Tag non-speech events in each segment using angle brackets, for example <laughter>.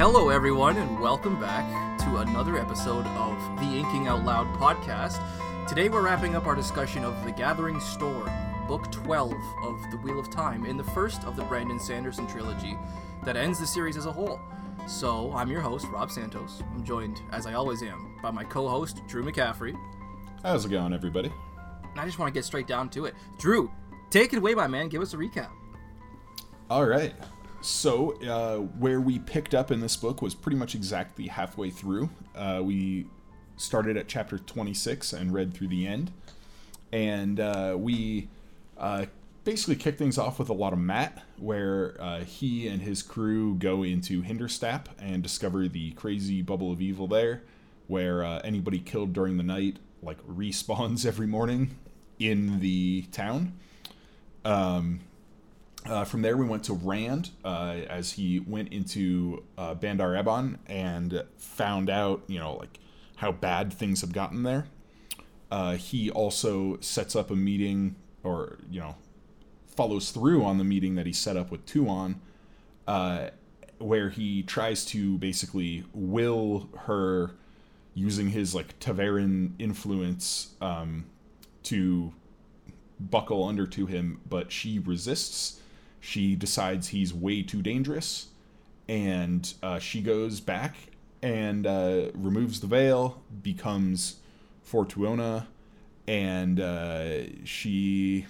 Hello, everyone, and welcome back to another episode of the Inking Out Loud podcast. Today, we're wrapping up our discussion of The Gathering Storm, Book 12 of The Wheel of Time, in the first of the Brandon Sanderson trilogy that ends the series as a whole. So, I'm your host, Rob Santos. I'm joined, as I always am, by my co host, Drew McCaffrey. How's it going, everybody? And I just want to get straight down to it. Drew, take it away, my man. Give us a recap. All right. So, uh, where we picked up in this book was pretty much exactly halfway through. Uh, we started at chapter 26 and read through the end. And uh, we uh, basically kicked things off with a lot of Mat, where uh, he and his crew go into Hinderstap and discover the crazy bubble of evil there, where uh, anybody killed during the night like respawns <laughs> every morning in the town. Um, uh, from there, we went to Rand uh, as he went into uh, Bandar Eban and found out, you know, like how bad things have gotten there. Uh, he also sets up a meeting, or you know, follows through on the meeting that he set up with Tuon, uh, where he tries to basically will her using his like Ta'veren influence um, to buckle under to him, but she resists she decides he's way too dangerous, and uh, she goes back and uh, removes the veil, becomes Fortuona, and uh, she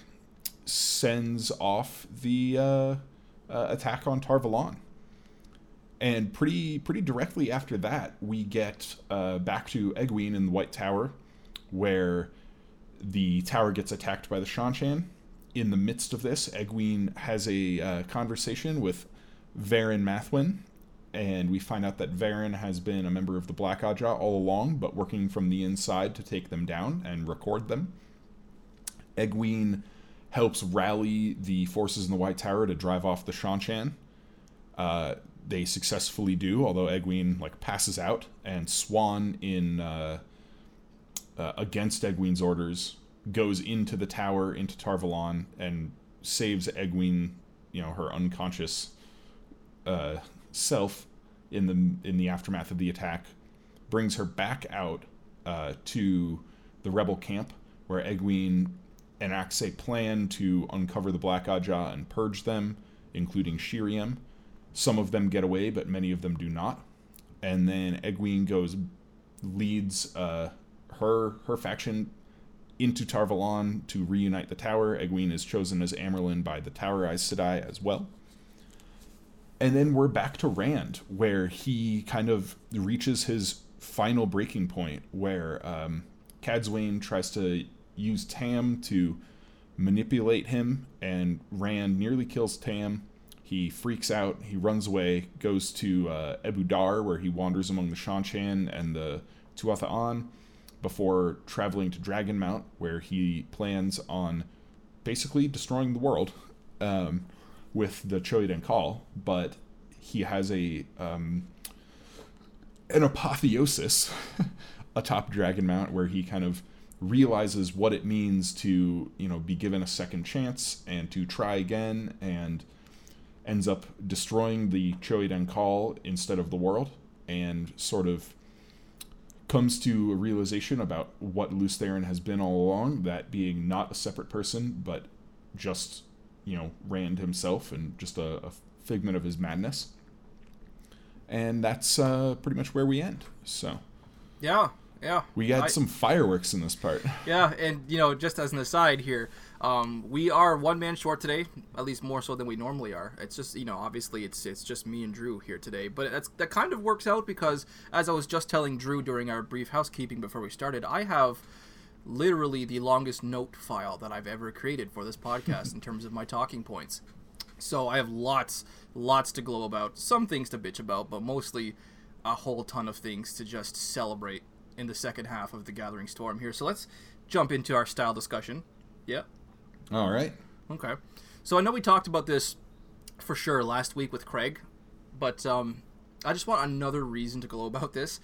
sends off the uh, uh, attack on Tar Valon. And pretty pretty directly after that, we get uh, back to Egwene in the White Tower, where the tower gets attacked by the Seanchan in the midst of this, Egwene has a uh, conversation with Verin Mathwin, and we find out that Verin has been a member of the Black Ajah all along, but working from the inside to take them down and record them. Egwene helps rally the forces in the White Tower to drive off the Seanchan. Uh, they successfully do, although Egwene like passes out, and Siuan in uh, uh, against Egwene's orders goes into the tower into Tar Valon and saves Egwene, you know, her unconscious uh, self in the in the aftermath of the attack, brings her back out uh, to the rebel camp where Egwene enacts a plan to uncover the Black Ajah and purge them, including Sheriam. Some of them get away, but many of them do not. And then Egwene goes leads uh, her her faction into Tar Valon to reunite the tower. Egwene is chosen as Amyrlin by the Tower Aes Sedai as well. And then we're back to Rand, where he kind of reaches his final breaking point, where um, Cadsuane tries to use Tam to manipulate him, and Rand nearly kills Tam. He freaks out, he runs away, goes to uh, Dar, where he wanders among the Seanchan and the Tuatha'an before traveling to Dragonmount, where he plans on basically destroying the world um, with the Choedan Kal. but he has a um, an apotheosis <laughs> atop Dragonmount where he kind of realizes what it means to you know be given a second chance and to try again and ends up destroying the Choedan Kal instead of the world and sort of comes to a realization about what Lews Therin has been all along, that being not a separate person, but just, you know, Rand himself and just a, a figment of his madness. And that's uh, pretty much where we end. So. Yeah, yeah. We had I, some fireworks in this part. <laughs> Yeah, and, you know, just as an aside here, um, we are one man short today, at least more so than we normally are. It's just you know, obviously it's it's just me and Drew here today, but that's that kind of works out because as I was just telling Drew during our brief housekeeping before we started, I have literally the longest note file that I've ever created for this podcast <laughs> in terms of my talking points. So I have lots lots to glow about, some things to bitch about, but mostly a whole ton of things to just celebrate in the second half of the Gathering Storm here. So let's jump into our style discussion. Yeah. All right. Okay. So I know we talked about this for sure last week with Craig, but um, I just want another reason to glow about this.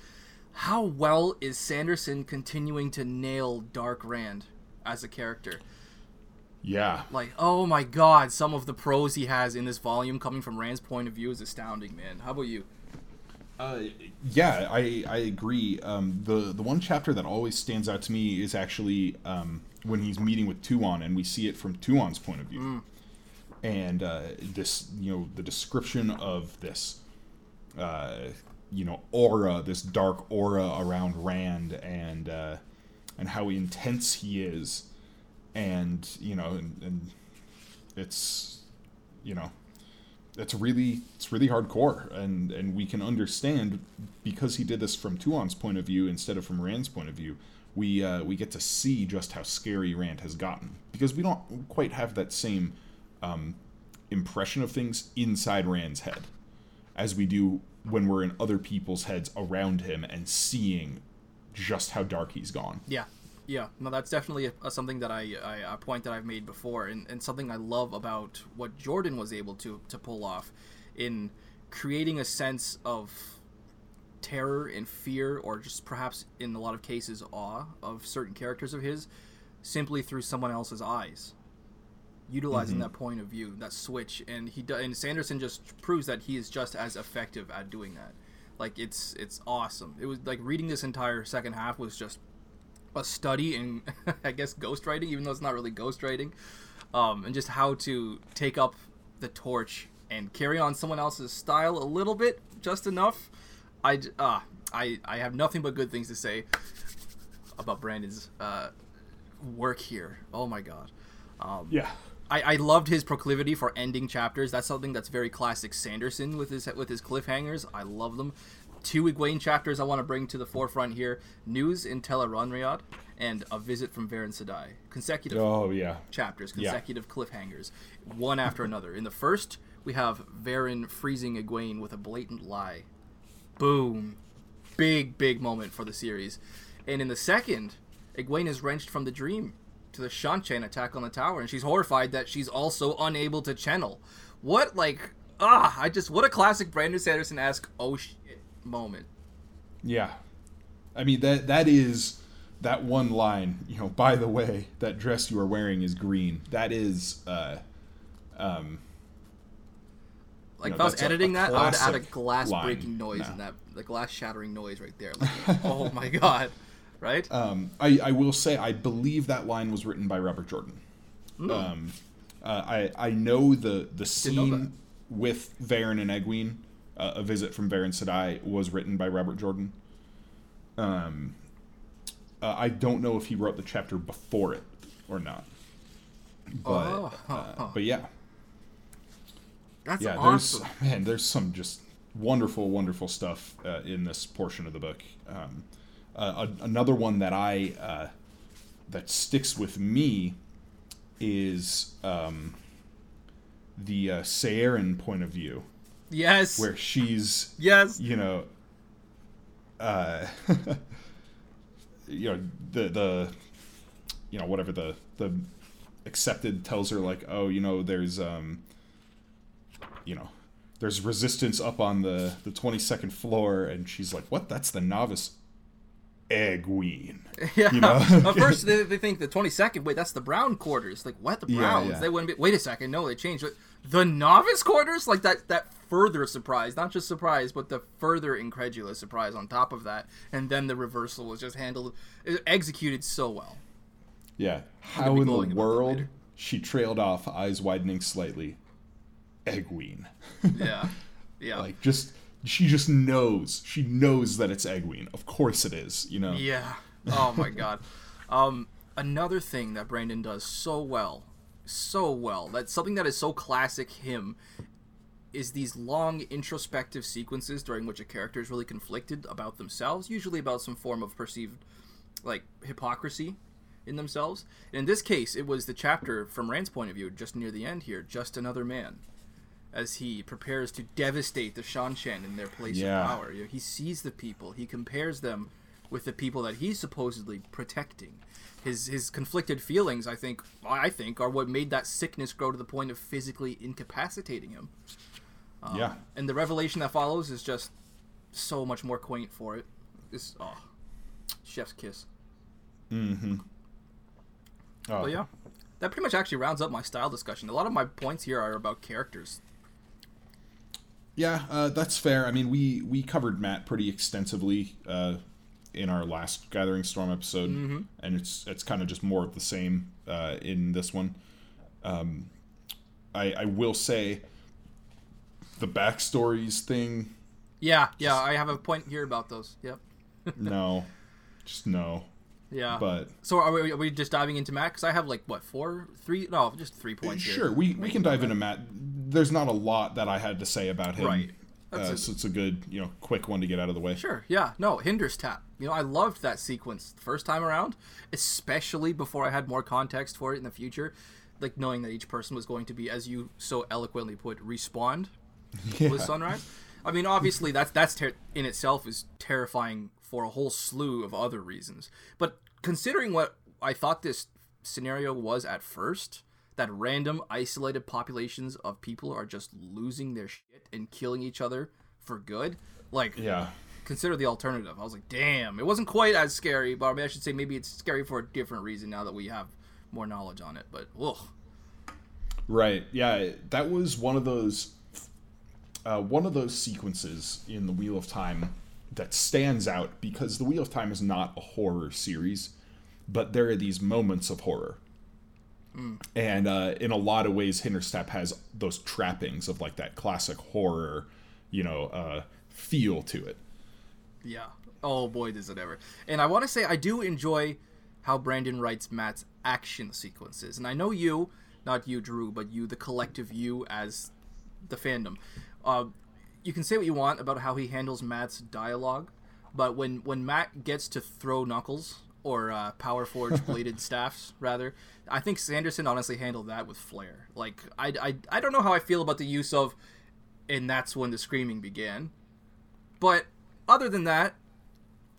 How well is Sanderson continuing to nail Dark Rand as a character? Yeah. Like, oh my god, some of the prose he has in this volume coming from Rand's point of view is astounding, man. How about you? Uh, yeah, I, I agree. Um, the the one chapter that always stands out to me is actually um, when he's meeting with Tuon, and we see it from Tuon's point of view. Mm. And uh, this, you know, the description of this, uh, you know, aura, this dark aura around Rand, and uh, and how intense he is, and you know, and, and it's, you know, it's really it's really hardcore. And and we can understand because he did this from Tuon's point of view instead of from Rand's point of view we uh, we get to see just how scary Rand has gotten. Because we don't quite have that same um, impression of things inside Rand's head as we do when we're in other people's heads around him and seeing just how dark he's gone. Yeah, yeah. No, that's definitely a, a, something that I, I a point that I've made before, and, and something I love about what Jordan was able to to pull off in creating a sense of terror and fear, or just perhaps in a lot of cases awe of certain characters of his, simply through someone else's eyes. Utilizing Mhm. that point of view, that switch, and he do, and Sanderson just proves that he is just as effective at doing that. Like it's it's awesome. It was like reading this entire second half was just a study in <laughs> I guess ghostwriting, even though it's not really ghostwriting, um, and just how to take up the torch and carry on someone else's style a little bit, just enough. I ah I I have nothing but good things to say about Brandon's uh, work here. Oh my god. Um, yeah I, I loved his proclivity for ending chapters. That's something that's very classic Sanderson with his with his cliffhangers. I love them. Two Egwene chapters I want to bring to the forefront here: News in Tel'aran'rhiod and A Visit from Verin Sedai. Consecutive oh yeah chapters, Yeah. consecutive cliffhangers, one after another. In the first, we have Verin freezing Egwene with a blatant lie. Boom. Big, big moment for the series. And in the second, Egwene is wrenched from the dream to the Seanchan attack on the tower, and she's horrified that she's also unable to channel. What, like, ah, I just, what a classic Brandon Sanderson esque oh shit moment. Yeah. I mean that that is that one line, you know, by the way, that dress you are wearing is green. That is uh um Like No, if I was a- editing a that, I would add a glass line. breaking noise No. in that, the glass shattering noise right there. Like, <laughs> oh my god, right? um I, I will say I believe that line was written by Robert Jordan. Hmm. Um uh, I I know the the scene with Verin and Egwene, uh, a visit from Verin Sedai was written by Robert Jordan. Um uh, I don't know if he wrote the chapter before it or not. But Oh, huh, uh, huh. but yeah. That's yeah, awesome. there's <laughs> man, there's some just wonderful, wonderful stuff uh, in this portion of the book. Um, uh, a- another one that I uh, that sticks with me is um, the uh, point of view, Yes. where she's Yes. you know, uh, <laughs> you know the the you know whatever the the accepted tells her like oh you know there's um you know there's resistance up on the the 22nd floor and she's like what that's the novice Egwene <laughs> Yeah. You know? <laughs> At first, they, they think the 22nd. Wait, that's the Brown quarters. Like, what? The Yeah, Browns? yeah. They wouldn't be. Wait a second. No, they changed it. The novice quarters? Like, that, that further surprise. Not just surprise, but the further incredulous surprise on top of that. And then the reversal was just handled, executed so well. yeah how in the world she trailed off eyes widening slightly Egwene <laughs> Yeah. Yeah. like just she just knows she knows that it's Egwene of course it is you know Yeah. Oh my god. <laughs> Um, another thing that Brandon does so well, so well, that's something that is so classic him, is these long introspective sequences during which a character is really conflicted about themselves, usually about some form of perceived, like hypocrisy in themselves. And in this case, it was the chapter from Rand's point of view, just near the end here, just another man. As he prepares to devastate the Seanchan in their place Yeah. of power, You know, he sees the people. He compares them with the people that he's supposedly protecting. His his conflicted feelings, I think, I think, are what made that sickness grow to the point of physically incapacitating him. Um, yeah And the revelation that follows is just so much more quaint for it. This oh, chef's kiss. mm-hmm oh, But yeah, that pretty much actually rounds up my style discussion. A lot of my points here are about characters. Yeah, uh, that's fair. I mean, we we covered Mat pretty extensively uh, in our last Gathering Storm episode, Mm-hmm. and it's it's kind of just more of the same uh, in this one. Um, I I will say the backstories thing. Yeah, yeah, I have a point here about those. Yep. <laughs> no, just no. Yeah. But so are we, are we just diving into Mat? Because I have like what four, three? No, just three points. here. sure, we we can dive into Mat. There's not a lot that I had to say about him. Right. Uh, so it's a good, you know, quick one to get out of the way. Sure. Yeah. No. Hinderstap. You know, I loved that sequence the first time around, especially before I had more context for it in the future, like knowing that each person was going to be, as you so eloquently put, respawned <laughs> with sunrise. I mean, obviously that's that's ter- in itself is terrifying for a whole slew of other reasons. But considering what I thought this scenario was at first, that random isolated populations of people are just losing their shit and killing each other for good, like Yeah. consider the alternative. I was like, damn, it wasn't quite as scary, but I, mean, I should say maybe it's scary for a different reason now that we have more knowledge on it. But ugh, Right. Yeah, that was one of those uh, one of those sequences in the Wheel of Time that stands out because the Wheel of Time is not a horror series, but there are these moments of horror. And uh, in a lot of ways, Hinderstap has those trappings of like that classic horror, you know, uh, feel to it. yeah. Oh boy, does it ever! And I want to say I do enjoy how Brandon writes Mat's action sequences, and I know you, not you, Drew, but you, the collective you, as the fandom. Uh, you can say what you want about how he handles Mat's dialogue, but when when Mat gets to throw knuckles or uh, power forge <laughs> bladed staffs, rather, I think Sanderson honestly handled that with flair. Like I, I, I don't know how I feel about the use of, and that's when the screaming began, but other than that,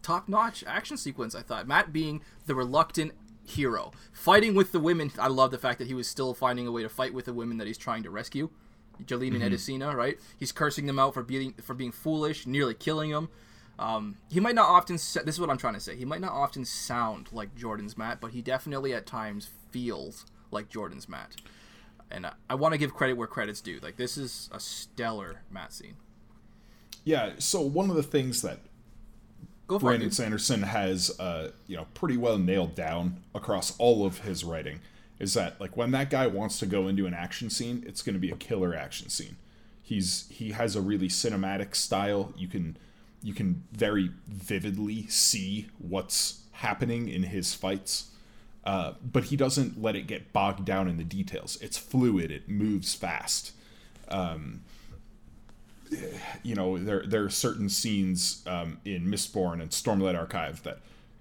top notch action sequence. I thought Mat being the reluctant hero, fighting with the women. I love the fact that he was still finding a way to fight with the women that he's trying to rescue. Joline and Edesina, right? He's cursing them out for being for being foolish, nearly killing them. Um, he might not often. sa- This is what I'm trying to say. He might not often sound like Jordan's Mat, but he definitely at times feels like Jordan's Mat. And I, I want to give credit where credit's due. Like this is a stellar Mat scene. Yeah, so one of the things that Brandon it. Sanderson has, uh, you know, pretty well nailed down across all of his writing is that like when that guy wants to go into an action scene, it's going to be a killer action scene. He's he has a really cinematic style. You can you can very vividly see what's happening in his fights. Uh, but he doesn't let it get bogged down in the details. It's fluid. It moves fast you know there there are certain scenes um, in Mistborn and Stormlight Archive that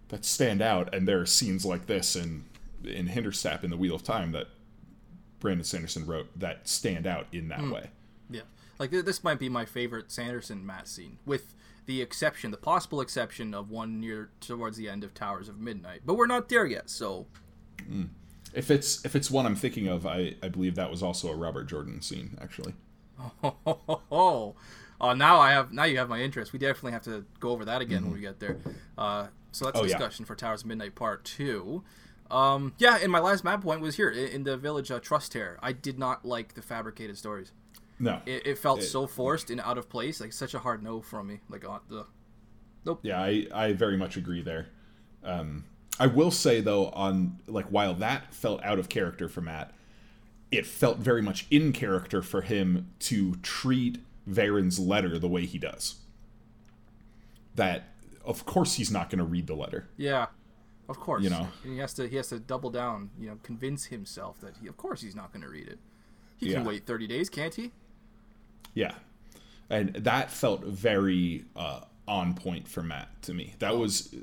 that stand out, and there are scenes like this in in Hinderstap in the Wheel of Time that Brandon Sanderson wrote that stand out in that way. Yeah, like th- this might be my favorite Sanderson Mat scene, with the exception, the possible exception of one near towards the end of Towers of Midnight. But we're not there yet, so If it's if it's one I'm thinking of, I I believe that was also a Robert Jordan scene actually. <laughs> oh, uh, now I have now you have my interest. We definitely have to go over that again when we get there. Uh, so that's a Oh, yeah. discussion for Towers of Midnight Part Two. Um, yeah, and my last Mat point was here in, the village uh, Trustair. I did not like the fabricated stories. No, It, it felt so forced and out of place, like such a hard no from me. Like, uh, the nope. Yeah, I, I very much agree there. Um, I will say though, on like while that felt out of character for Mat, it felt very much in character for him to treat Verin's letter the way he does. That of course he's not going to read the letter. Yeah, of course. You know. and he has to he has to double down. You know, convince himself that he, of course, he's not going to read it. He can Yeah. wait thirty days, can't he? Yeah, and that felt very uh, on point for Mat to me. That was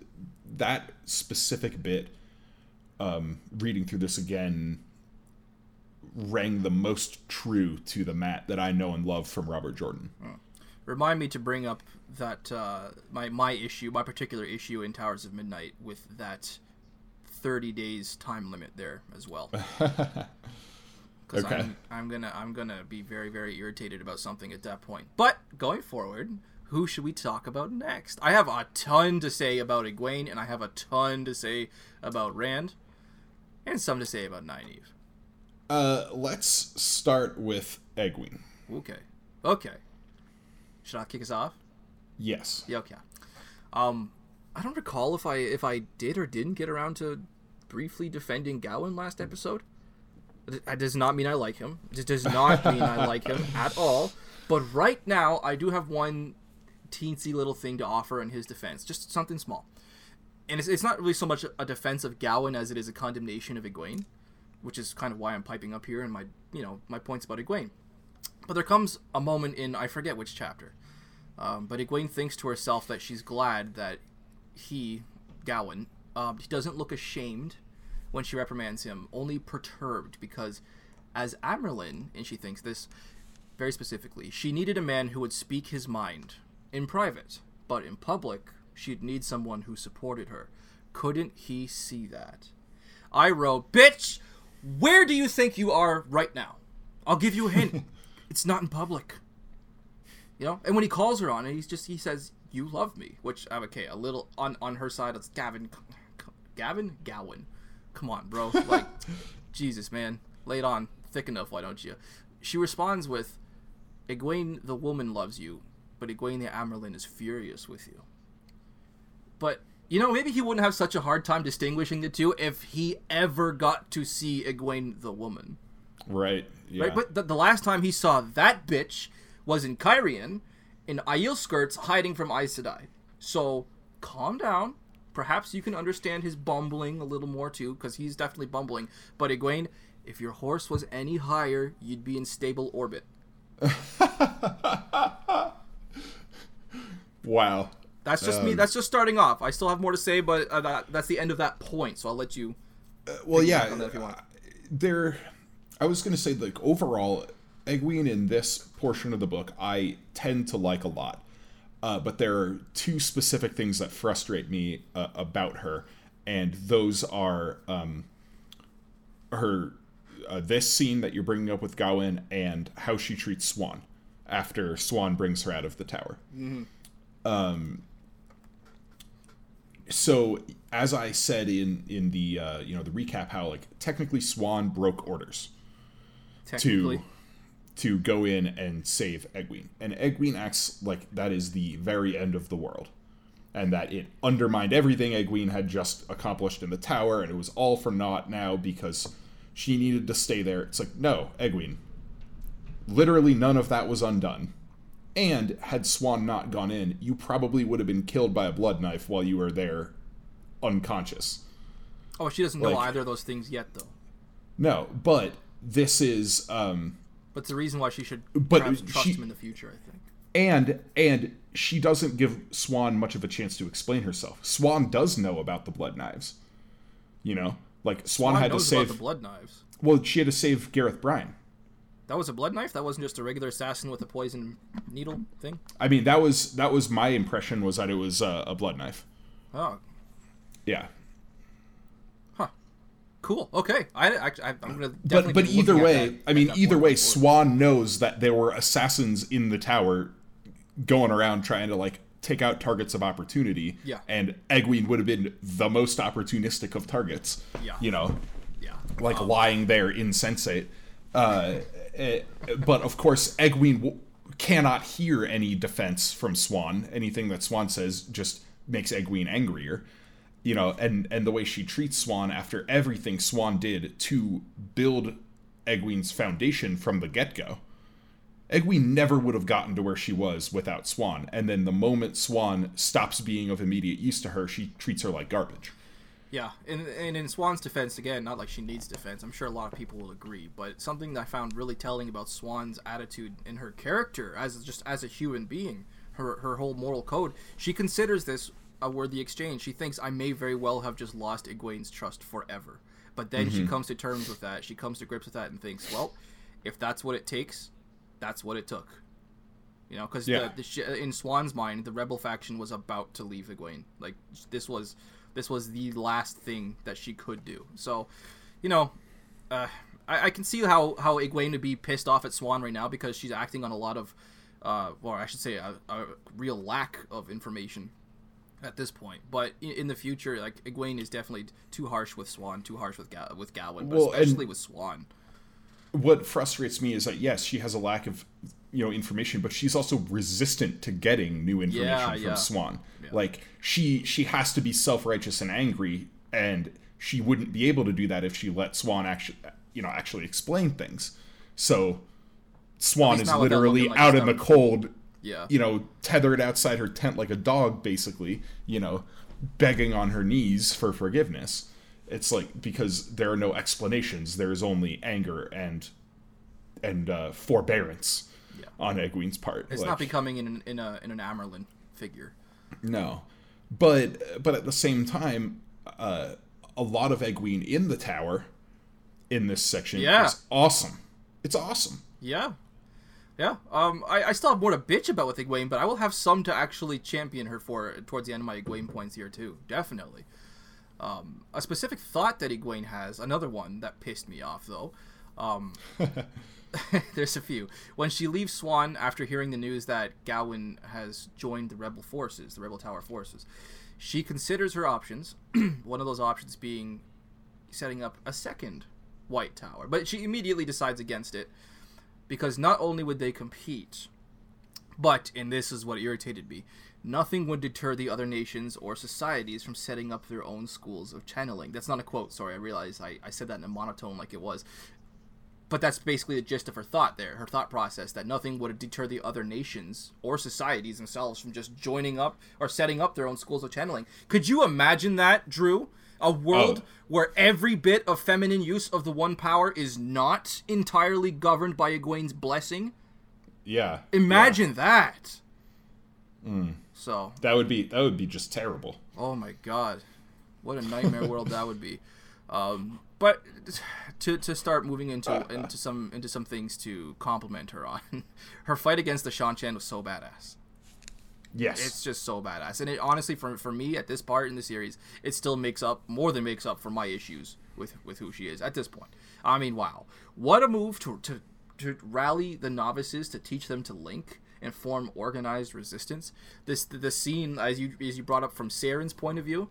that specific bit. Um, reading through this again rang the most true to the Mat that I know and love from Robert Jordan. Remind me to bring up that uh, my my issue, my particular issue in Towers of Midnight with that thirty days time limit there as well. <laughs> Because Okay. I'm, I'm gonna I'm gonna be very very irritated about something at that point. But going forward, who should we talk about next? I have a ton to say about Egwene, and I have a ton to say about Rand, and some to say about Nynaeve. Uh, let's start with Egwene. Okay, okay. Should I kick us off? Yes. Yeah, okay. Um, I don't recall if I if I did or didn't get around to briefly defending Gawyn last episode. That does not mean I like him. It does not mean I <laughs> like him at all. But right now, I do have one teensy little thing to offer in his defense, just something small. And it's, it's not really so much a defense of Gawyn as it is a condemnation of Egwene, which is kind of why I'm piping up here and my you know my points about Egwene. But there comes a moment in I forget which chapter, um, but Egwene thinks to herself that she's glad that he, Gawyn, um, he doesn't look ashamed when she reprimands him, only perturbed because, as Amyrlin, and she thinks this very specifically, she needed a man who would speak his mind in private, but in public, she'd need someone who supported her. Couldn't he see that? I wrote, Bitch, where do you think you are right now? I'll give you a hint. <laughs> it's not in public. You know? And when he calls her on it, he's just he says, You love me, which okay, a little on on her side it's Gavin Gavin? Gowan. Come on, bro. <laughs> Like Jesus, man. Lay it on thick enough, why don't you? She responds with Egwene the woman loves you, but Egwene the Amyrlin is furious with you. But you know, maybe he wouldn't have such a hard time distinguishing the two if he ever got to see Egwene the woman. Right. Yeah. Right, but the, the last time he saw that bitch was in Cairhien, in Aiel skirts, hiding from Aes Sedai. So calm down. Perhaps you can understand his bumbling a little more too, because he's definitely bumbling. But Egwene, if your horse was any higher, you'd be in stable orbit. <laughs> wow. That's just me. Um, That's just starting off. I still have more to say, but uh, that, that's the end of that point. So I'll let you. Well, yeah. on that if you want. uh, There, I was going to say, like, overall, Egwene in this portion of the book, I tend to like a lot. Uh, but there are two specific things that frustrate me uh, about her, and those are um, her uh, this scene that you're bringing up with Gawyn and how she treats Siuan after Siuan brings her out of the tower. Um, so as I said in in the uh, you know the recap, how like technically Siuan broke orders to to go in and save Egwene, and Egwene acts like that is the very end of the world, and that it undermined everything Egwene had just accomplished in the tower, and it was all for naught now because she needed to stay there. It's like no, Egwene. Literally none of that was undone. And had Siuan not gone in, you probably would have been killed by a blood knife while you were there unconscious. oh, she doesn't know either of those things yet, though. No, but this is um But the reason why she should But perhaps trust she- him in the future. I think. and and she doesn't give Siuan much of a chance to explain herself. Siuan does know about the blood knives. You know, like Siuan, Siuan had to save. the blood knives. well, she had to save Gareth Bryne. That was a blood knife. That wasn't just a regular assassin with a poison needle thing. I mean, that was that was my impression was that it was uh, a blood knife. Oh, Yeah. Cool. Okay. I, I, I'm gonna. but definitely but either way, that- I mean, either way, before. Siuan knows that there were assassins in the tower, going around trying to like take out targets of opportunity. Yeah. and Egwene would have been the most opportunistic of targets. Yeah. you know, Yeah. like lying there insensate. Uh, eh, but of course, Egwene w- cannot hear any defense from Siuan. Anything that Siuan says just makes Egwene angrier. You know, and and the way she treats Siuan after everything Siuan did to build Egwene's foundation from the get go. Egwene never would have gotten to where she was without Siuan. And then the moment Siuan stops being of immediate use to her, she treats her like garbage. Yeah, and, and in Siuan's defense, again, not like she needs defense. I'm sure a lot of people will agree, but something that I found really telling about Siuan's attitude and her character as just as a human being, her her whole moral code. She considers this a worthy exchange. She thinks I may very well have just lost Egwene's trust forever, but then Mm-hmm. she comes to terms with that. She comes to grips with that and thinks, well, if that's what it takes, that's what it took. You know, because Yeah. the, the sh- in Siuan's mind, the rebel faction was about to leave Egwene. Like this was this was the last thing that she could do. So, you know, uh, I, I can see how how Egwene would be pissed off at Siuan right now because she's acting on a lot of, uh, well, I should say a, a real lack of information at this point. But in, in the future, like Egwene is definitely too harsh with Siuan, too harsh with Ga- with Gawyn, but Well, especially with Siuan. what frustrates me is that yes, she has a lack of you know information, but she's also resistant to getting new information Yeah, from yeah. Siuan. Like she she has to be self righteous and angry, and she wouldn't be able to do that if she let Siuan actually you know actually explain things. So Siuan is literally like out in the cold, Yeah. you know, tethered outside her tent like a dog, basically, you know, begging on her knees for forgiveness. It's like because there are no explanations. There is only anger and and uh, forbearance Yeah. on Egwene's part. It's Like, not becoming in an, in a in an Amyrlin figure. no, but but at the same time, uh, a lot of Egwene in the tower in this section Yeah. is awesome. It's awesome. Yeah. Yeah. Um, I, I still have more to bitch about with Egwene, but I will have some to actually champion her for towards the end of my Egwene points here too. Definitely. Um, a specific thought that Egwene has, another one that pissed me off though. Um, <laughs> <laughs> there's a few. When she leaves Siuan after hearing the news that Gawyn has joined the rebel forces, the rebel tower forces, she considers her options. <clears throat> one of those options being setting up a second white tower, but she immediately decides against it because not only would they compete, but, and this is what irritated me, nothing would deter the other nations or societies from setting up their own schools of channeling. That's not a quote, sorry, I realized I, I said that in a monotone like it was. But that's basically the gist of her thought there, her thought process, that nothing would deter the other nations or societies themselves from just joining up or setting up their own schools of channeling. Could you imagine that, Drew? A world Oh. where every bit of feminine use of the one power is not entirely governed by Egwene's blessing? Yeah. Imagine that. Hmm. So. That would be that would be just terrible. oh my god, what a nightmare world that would be. Um, but to, to start moving into uh, uh. into some into some things to compliment her on, <laughs> her fight against the Seanchan was so badass. Yes. It's just so badass, and it honestly for for me at this part in the series, it still makes up more than makes up for my issues with with who she is at this point. I mean, wow, what a move to to to rally the novices to teach them to link and form organized resistance. This the, the scene as you as you brought up from Saerin's point of view,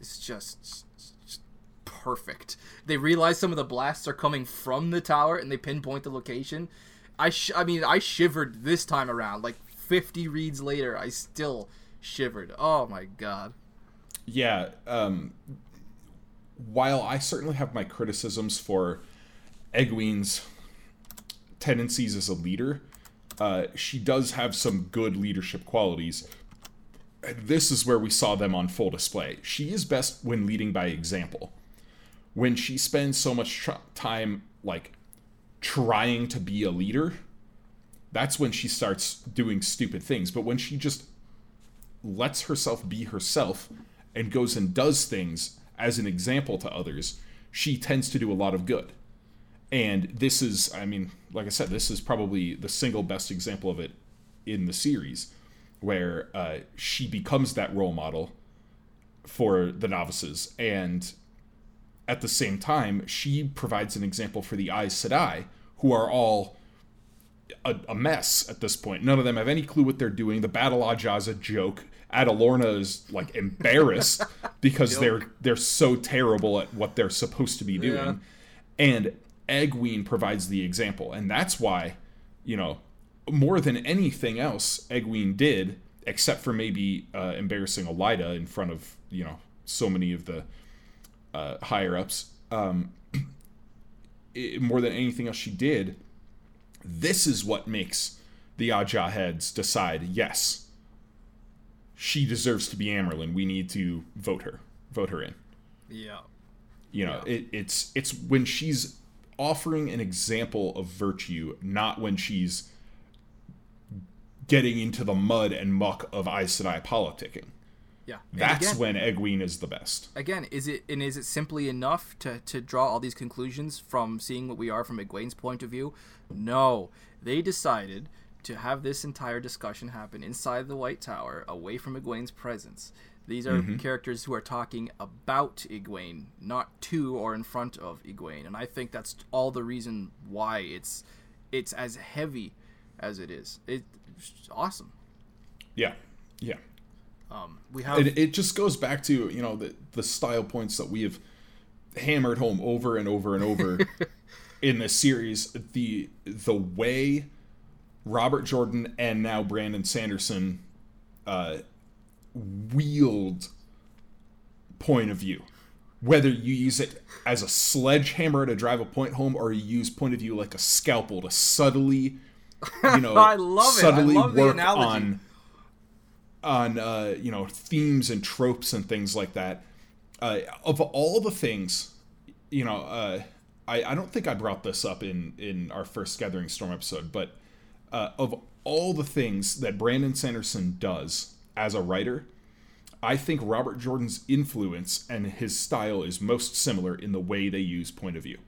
is just, just perfect. They realize some of the blasts are coming from the tower, and they pinpoint the location. I sh- I mean, I shivered this time around. Like 50 reads later, I still shivered. Oh my god. yeah. Um, while I certainly have my criticisms for Egwene's tendencies as a leader, uh, she does have some good leadership qualities. This is where we saw them on full display. She is best when leading by example. When she spends so much tr- time like trying to be a leader, that's when she starts doing stupid things. But when she just lets herself be herself and goes and does things as an example to others, she tends to do a lot of good. And this is, I mean, like I said, this is probably the single best example of it in the series, where uh, she becomes that role model for the novices. And at the same time, she provides an example for the Aes Sedai, who are all a, a mess at this point. None of them have any clue what they're doing. The Battle Ajah is a joke. Adelorna is like embarrassed <laughs> because they're they're so terrible at what they're supposed to be doing. And Egwene provides the example, and that's why, you know, more than anything else, Egwene did, except for maybe uh, embarrassing Elaida in front of you know so many of the uh, higher ups. Um, <clears throat> it, more than anything else she did, this is what makes the Ajah heads decide yes, she deserves to be Amyrlin. We need to vote her, vote her in. Yeah. You know, it, it's it's when she's offering an example of virtue, not when she's getting into the mud and muck of Aes Sedai politicking. Yeah. That's again, when Egwene is the best. again, is it and is it simply enough to to draw all these conclusions from seeing what we are from Egwene's point of view? No. They decided to have this entire discussion happen inside the White Tower, away from Egwene's presence. These are mm-hmm. characters who are talking about Egwene, not to or in front of Egwene, and I think that's all the reason why it's it's as heavy as it is. It's awesome. Yeah, yeah. Um, we have it, it just goes back to you know the the style points that we have hammered home over and over and over <laughs> in this series the the way Robert Jordan and now Brandon Sanderson uh, wield point of view. Whether you use it as a sledgehammer to drive a point home, or you use point of view like a scalpel to subtly, you know, <laughs> I love it. I subtly love the work analogy. on on uh, you know themes and tropes and things like that. Uh, of all the things, you know, uh, I I don't think I brought this up in in our first Gathering Storm episode, but uh, of all the things that Brandon Sanderson does as a writer, I think Robert Jordan's influence and his style is most similar in the way they use point of view.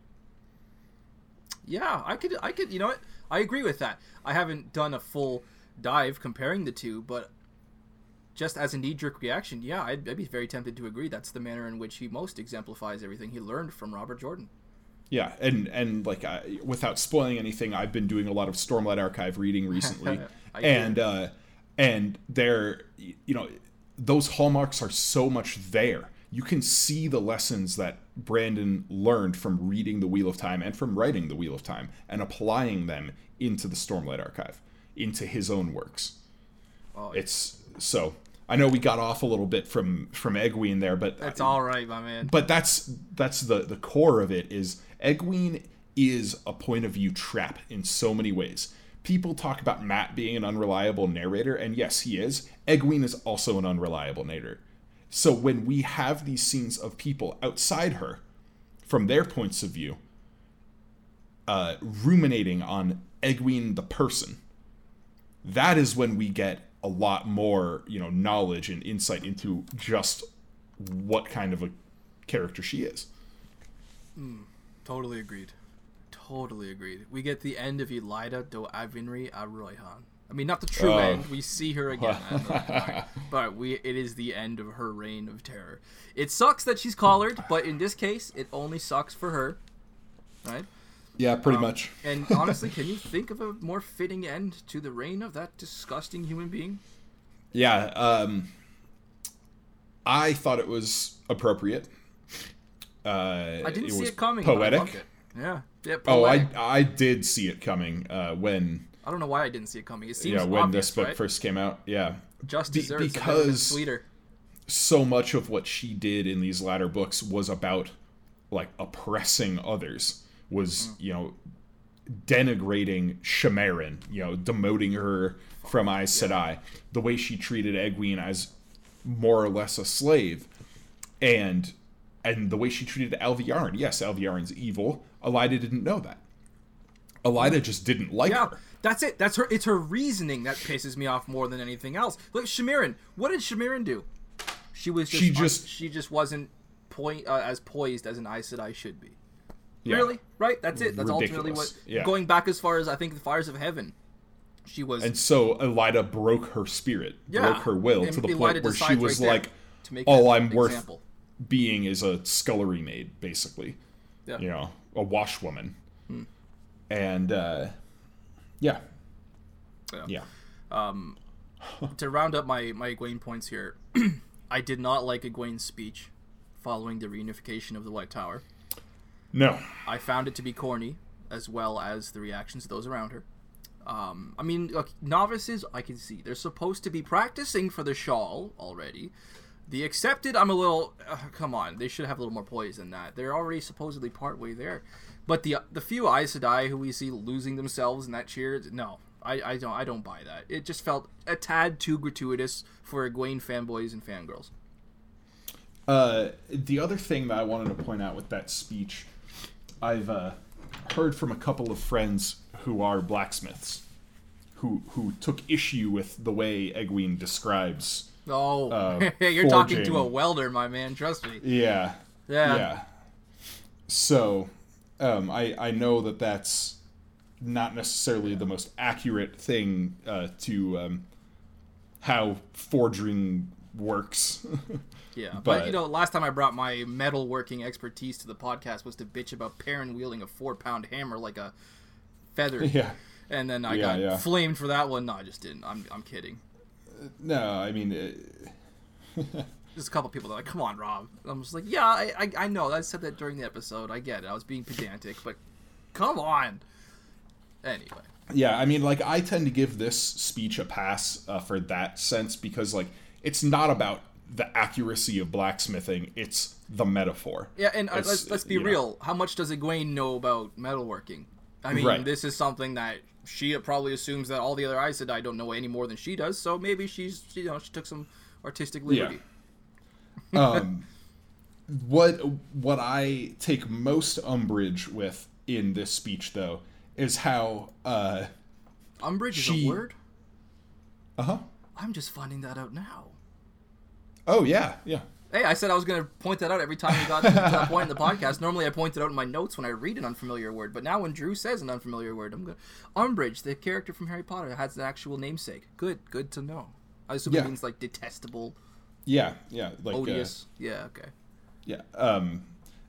Yeah, I could, I could, you know what? I agree with that. I haven't done a full dive comparing the two, but just as a knee-jerk reaction, yeah, I'd, I'd be very tempted to agree. That's the manner in which he most exemplifies everything he learned from Robert Jordan. Yeah, and and like I, without spoiling anything, I've been doing a lot of Stormlight Archive reading <laughs> recently, and uh, and there, you know, those hallmarks are so much there. You can see the lessons that Brandon learned from reading the Wheel of Time and from writing the Wheel of Time and applying them into the Stormlight Archive, into his own works. Oh, It's so I know we got off a little bit from from Egwene there, but That's all right, my man. but that's that's the the core of it is Egwene is a point of view trap in so many ways. People talk about Mat being an unreliable narrator, and yes, he is. Egwene is also an unreliable narrator. So when we have these scenes of people outside her, from their points of view, uh, ruminating on Egwene the person, that is when we get a lot more, you know, knowledge and insight into just what kind of a character she is. Mm, Totally agreed. Totally agreed. We get the end of Elaida do Avriny a'Roihan. I mean, not the true Oh. end. We see her again, <laughs> but we it is the end of her reign of terror. It sucks that she's collared, but in this case, it only sucks for her, right? Yeah, pretty Um, much. And <laughs> honestly, can you think of a more fitting end to the reign of that disgusting human being? Yeah, um, I thought it was appropriate. Uh, I didn't see was it coming. Poetic. it. Yeah. Yeah. Oh, I. I did see it coming uh, when I don't know why I didn't see it coming. It seems yeah when obvious, this book right? first came out. Yeah, Just Be- desserts have never because- sweeter. so much of what she did in these latter books was about like oppressing others was you know denigrating Shemerin, you know demoting her from Aes Sedai the way she treated Egwene as more or less a slave and and the way she treated Alviarin yes Alviarin's evil Elaida didn't know that Elaida just didn't like Yeah, her that's it. That's her. It's her reasoning that pisses me off more than anything else. Look, Shemerin. What did Shemerin do? She was just She un- just- she just wasn't point uh, as poised as an Aes Sedai should be. Yeah. Really? Right? That's it. That's ultimately Ridiculous. what. Yeah. Going back as far as I think the fires of heaven, she was. And so Elaida broke her spirit, Yeah. broke her will And to the Elaida point where she was right like, to make "All I'm worth example. being is a scullery maid, basically. Yeah. You know, a washwoman." Hmm. And uh, yeah, Yeah. yeah, <laughs> to round up my my Egwene points here, <clears throat> I did not like Egwene's speech following the reunification of the White Tower. No, I found it to be corny, as well as the reactions of those around her. Um, I mean, look, novices, I can see they're supposed to be practicing for the shawl already. The accepted, I'm a little. Uh, come on, they should have a little more poise than that. They're already supposedly partway there. But the the few Aes Sedai who we see losing themselves in that cheer, no, I, I don't I don't buy that. It just felt a tad too gratuitous for Egwene fanboys and fangirls. Uh, the other thing that I wanted to point out with that speech, I've uh, heard from a couple of friends who are blacksmiths, who who took issue with the way Egwene describes. Oh, Uh, <laughs> you're talking to a welder, my man. Trust me. Yeah, Yeah. yeah. So, um, I I know that that's not necessarily the most accurate thing uh, to um, how forging works. <laughs> Yeah, but, But- you know, last time I brought my metalworking expertise to the podcast was to bitch about Perrin wielding a four-pound hammer like a feather, <laughs> yeah. and then I Yeah, got yeah. flamed for that one. No, I just didn't. I'm, I'm kidding. No, I mean. Uh, <laughs> There's a couple people that are like, "Come on, Rob." I'm just like, "Yeah, I, I, I know. I said that during the episode. I get it. I was being pedantic, but come on." Anyway. Yeah, I mean, like I tend to give this speech a pass uh, for that sense because, like, it's not about the accuracy of blacksmithing; it's the metaphor. Yeah, and uh, It's, let's let's be you know. real. How much does Egwene know about metalworking? I mean, Right. this is something that she probably assumes that all the other Aes Sedai don't know any more than she does. So maybe she's you know she took some artistic liberty. <laughs> <laughs> um, what what I take most umbrage with in this speech, though, is how uh Umbrage is She- a word. uh huh. I'm just finding that out now. Oh yeah, yeah. Hey, I said I was going to point that out every time we got to that point in the podcast. Normally, I point it out in my notes when I read an unfamiliar word, but now when Drew says an unfamiliar word, I'm going. to Umbridge, the character from Harry Potter, has an actual namesake. Good, good to know. I assume Yeah. it means like detestable, Yeah, yeah, like uh, odious. yeah, okay. yeah. Um.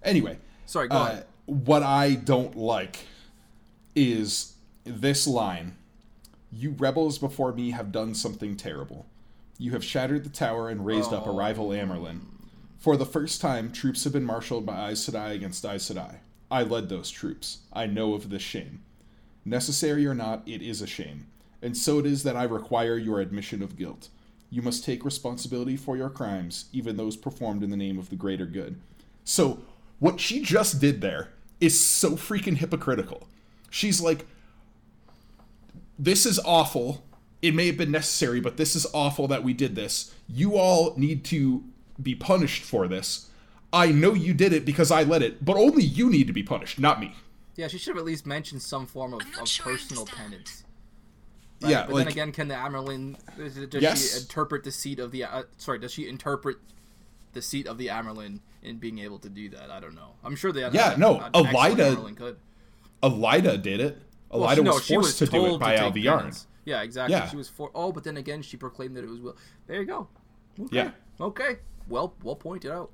Anyway, Sorry, go uh, ahead. what I don't like is this line: "You rebels before me have done something terrible. You have shattered the tower and raised up a Oh. rival Amyrlin. For the first time, troops have been marshaled by Aes Sedai against Aes Sedai. I led those troops. I know of this shame. Necessary or not, it is a shame. And so it is that I require your admission of guilt. You must take responsibility for your crimes, even those performed in the name of the greater good. So, what she just did there is so freaking hypocritical. She's like, this is awful. It may have been necessary, but this is awful that we did this. You all need to be punished for this. I know you did it because I let it, but only you need to be punished, not me. Yeah, she should have at least mentioned some form of, of sure personal understand. penance. Yeah, but like then again, can the Amyrlin does does Yes. she interpret the seat of the uh, sorry? Does she interpret the seat of the Amyrlin in being able to do that? I don't know. I'm sure the Yeah, no, an excellent Elaida- could. Elaida did it. Well, Elaida she- no, was she forced to do it by take Alviarin. penance. Yeah, exactly. Yeah. She was for. Oh, but then again, she proclaimed that it was will. There you go. Okay. Yeah. Okay. Well, well pointed out.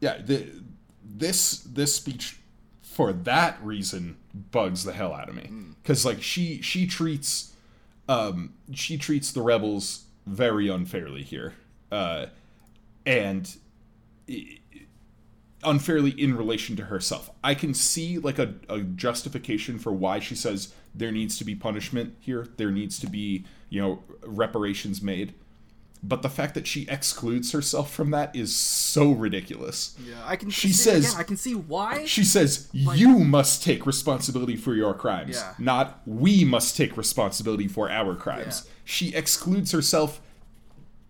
Yeah, the, this this speech for that reason bugs the hell out of me because like she she treats um she treats the rebels very unfairly here uh and i- unfairly in relation to herself i can see like a, a justification for why she says there needs to be punishment here there needs to be you know reparations made but the fact that she excludes herself from that is so ridiculous Yeah, I can. She see, says- again, I can see why. she says you must take responsibility for your crimes, Yeah. not we must take responsibility for our crimes. Yeah. She excludes herself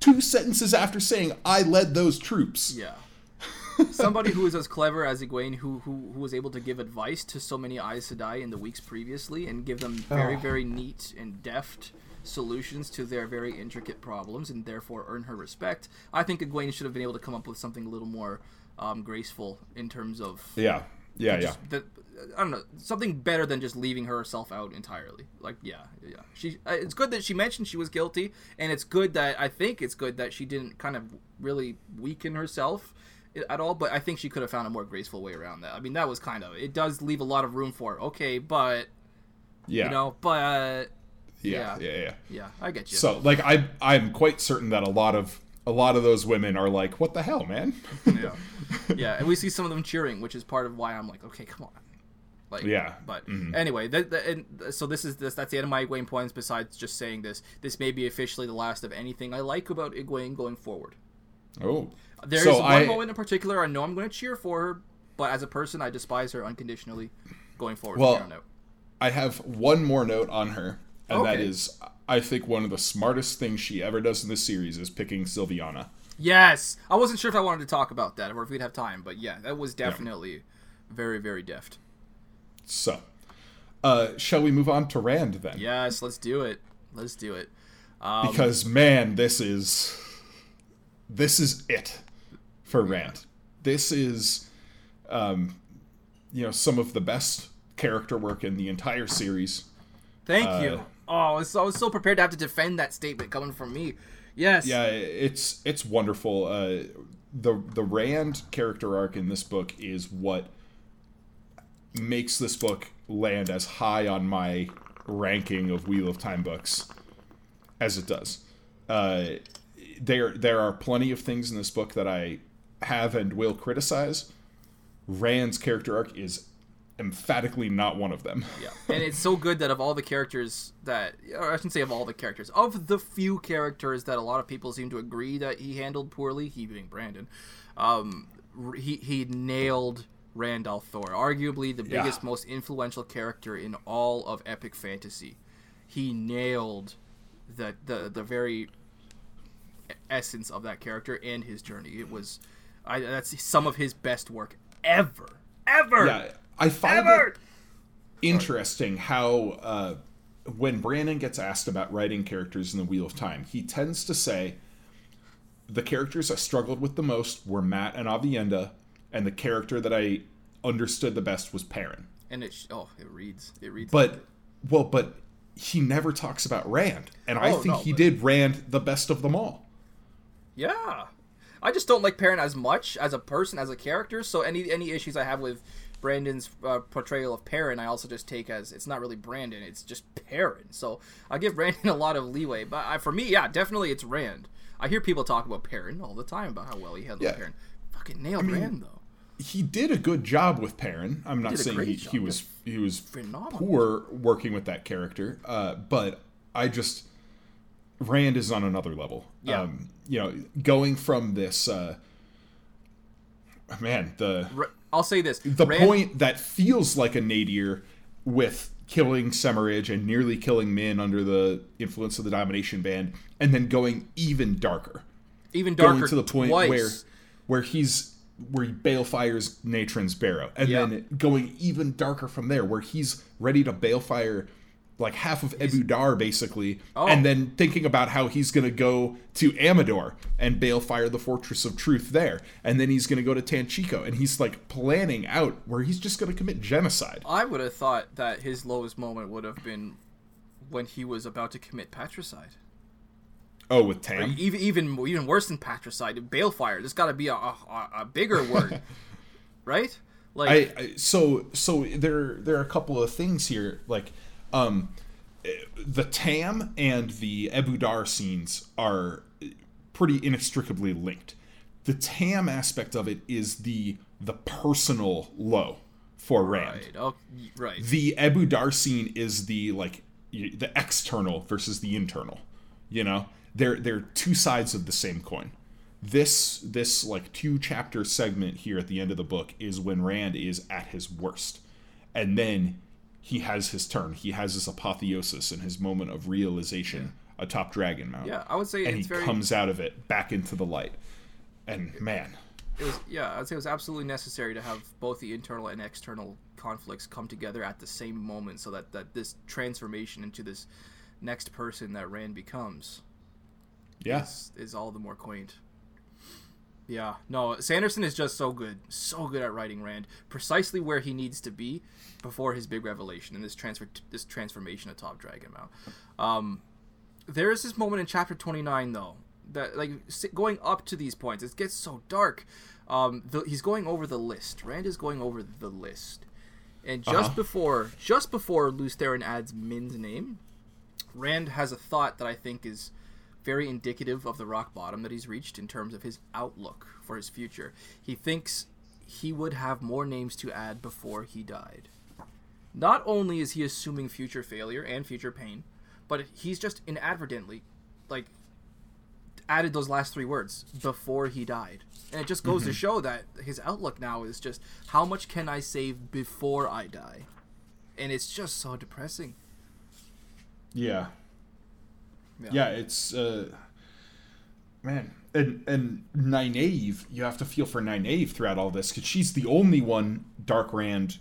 two sentences after saying I led those troops. Yeah. Somebody who is as clever as Egwene, who, who who was able to give advice to so many Aes Sedai in the weeks previously and give them very Oh. very neat and deft solutions to their very intricate problems and therefore earn her respect. I think Egwene should have been able to come up with something a little more um, graceful in terms of Yeah. Yeah, yeah. just that I don't know something better than just leaving herself out entirely. Like yeah, yeah. She uh, it's good that she mentioned she was guilty, and it's good that I think it's good that she didn't kind of really weaken herself at all. But I think she could have found a more graceful way around that. I mean, that was kind of it. Does leave a lot of room for okay, but Yeah. you know, but yeah, yeah. yeah, yeah. yeah, I get you. So, like I I'm quite certain that a lot of a lot of those women are like, "What the hell, man?" yeah, <laughs> yeah, and we see some of them cheering, which is part of why I'm like, okay, come on. Like, Yeah. But Mhm. anyway, that, that, and so this is this. That's the end of my Egwene points. Besides just saying this, this may be officially the last of anything I like about Egwene going forward. oh. There is So one I- moment in particular I know I'm going to cheer for her, but as a person, I despise her unconditionally going forward. Well. I have one more note on her, and that Okay. is I think one of the smartest things she ever does in this series is picking Silviana. Yes, I wasn't sure if I wanted to talk about that or if we'd have time, but yeah, that was definitely very, very deft. So, uh, shall we move on to Rand then? Yes, let's do it. Let's do it. Um, Because man, this is this is it for Rand. This is, um, you know, some of the best character work in the entire series. Thank Uh, you. Oh, I was, so, I was so prepared to have to defend that statement coming from me. Yes. Yeah, it's it's wonderful. Uh, the the Rand character arc in this book is what makes this book land as high on my ranking of Wheel of Time books as it does. Uh, there there are plenty of things in this book that I have and will criticize. Rand's character arc is emphatically not one of them. Yeah, and it's so good that of all the characters that, or I shouldn't say of all the characters, of the few characters that a lot of people seem to agree that he handled poorly, he being Brandon, um, he he nailed Rand al'Thor, arguably the Yeah. biggest, most influential character in all of epic fantasy. He nailed the the the very essence of that character and his journey. It was, I that's some of his best work ever, ever, Yeah, I find ever. it interesting how uh, when Brandon gets asked about writing characters in the Wheel of Time, he tends to say the characters I struggled with the most were Mat and Aviendha, and the character that I understood the best was Perrin. and it oh it reads it reads But well, but he never talks about Rand, and I Oh, think no, he but- did Rand the best of them all. Yeah, I just don't like Perrin as much as a person, as a character. So any any issues I have with Brandon's uh, portrayal of Perrin, I also just take as it's not really Brandon, it's just Perrin. So I give Brandon <laughs> a lot of leeway. But I, for me, yeah, definitely it's Rand. I hear people talk about Perrin all the time about how well he handled Yeah. Perrin. Fucking nailed Rand though. he did a good job with Perrin. I'm not saying he, he was he was Phenomenal. poor working with that character, uh, but I just Rand is on another level. Yeah. Um, you know, going from this uh, man the I'll say this: the Rand, point that feels like a nadir with killing Semirhage and nearly killing Min under the influence of the Domination Band, and then going even darker even darker going to the point twice. where where he's where he balefires Natrin's Barrow, and Yeah. then going even darker from there, where he's ready to balefire like half of Ebu Dar basically, Oh. and then thinking about how he's gonna go to Amador and balefire the Fortress of Truth there, and then he's gonna go to Tanchico, and he's like planning out where he's just gonna commit genocide. I would have thought that his lowest moment would have been when he was about to commit patricide. Oh, with Tam, even even even worse than patricide, balefire. There's got to be a, a, a bigger word, <laughs> right? Like I, I so so there there are a couple of things here like um the Tam and the Ebu Dar scenes are pretty inextricably linked. The Tam aspect of it is the the personal low for Rand. right, oh, right. The Ebu Dar scene is the like the external versus the internal. You know, they're they're two sides of the same coin. This this like two chapter segment here at the end of the book is when Rand is at his worst, and then he has his turn. He has his apotheosis and his moment of realization atop Dragon Mount. Yeah, I would say and it's he very. comes out of it back into the light. And man, It was yeah, I'd say it was absolutely necessary to have both the internal and external conflicts come together at the same moment, so that that this transformation into this next person that Rand becomes yeah, is, is all the more quaint. Yeah, no, Sanderson is just so good, so good at writing Rand, precisely where he needs to be before his big revelation and this transfer, this transformation atop Dragon Mount. Um, there is this moment in chapter twenty nine though that like going up to these points, it gets so dark. Um, the, he's going over the list. Rand is going over the list, and just Uh-huh. before, just before Lews Therin adds Min's name, Rand has a thought that I think is very indicative of the rock bottom that he's reached in terms of his outlook for his future. He thinks he would have more names to add before he died. Not only is he assuming future failure and future pain, but he's just inadvertently, like, added those last three words before he died. And it just goes to mm-hmm. show that his outlook now is just how much can I save before I die? And it's just so depressing. yeah. Yeah, it's uh man, and and Nynaeve, you have to feel for Nynaeve throughout all this because she's the only one Dark Rand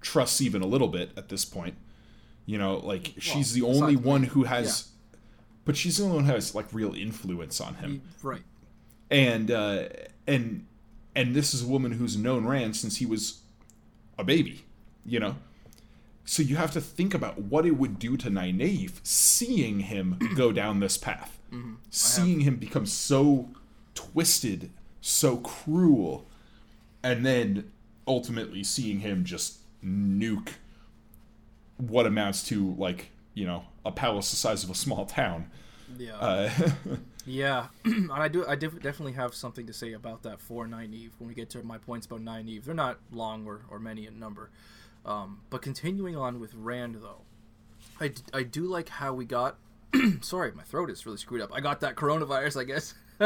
trusts even a little bit at this point. You know, like she's the only one who has, but she's the only one who has like real influence on him. Right. And uh, and and this is a woman who's known Rand since he was a baby. You know, so you have to think about what it would do to Nynaeve seeing him go <clears throat> down this path, seeing him become so twisted, so cruel, and then ultimately seeing him just nuke what amounts to like you know a palace the size of a small town. Yeah. Uh, <laughs> Yeah, <clears throat> and I do. I def- definitely have something to say about that for Nynaeve when we get to my points about Nynaeve. They're not long or, or many in number, um, but continuing on with Rand though, I, d- I do like how we got. <clears throat> sorry, my throat is really screwed up. I got that coronavirus, I guess. <laughs>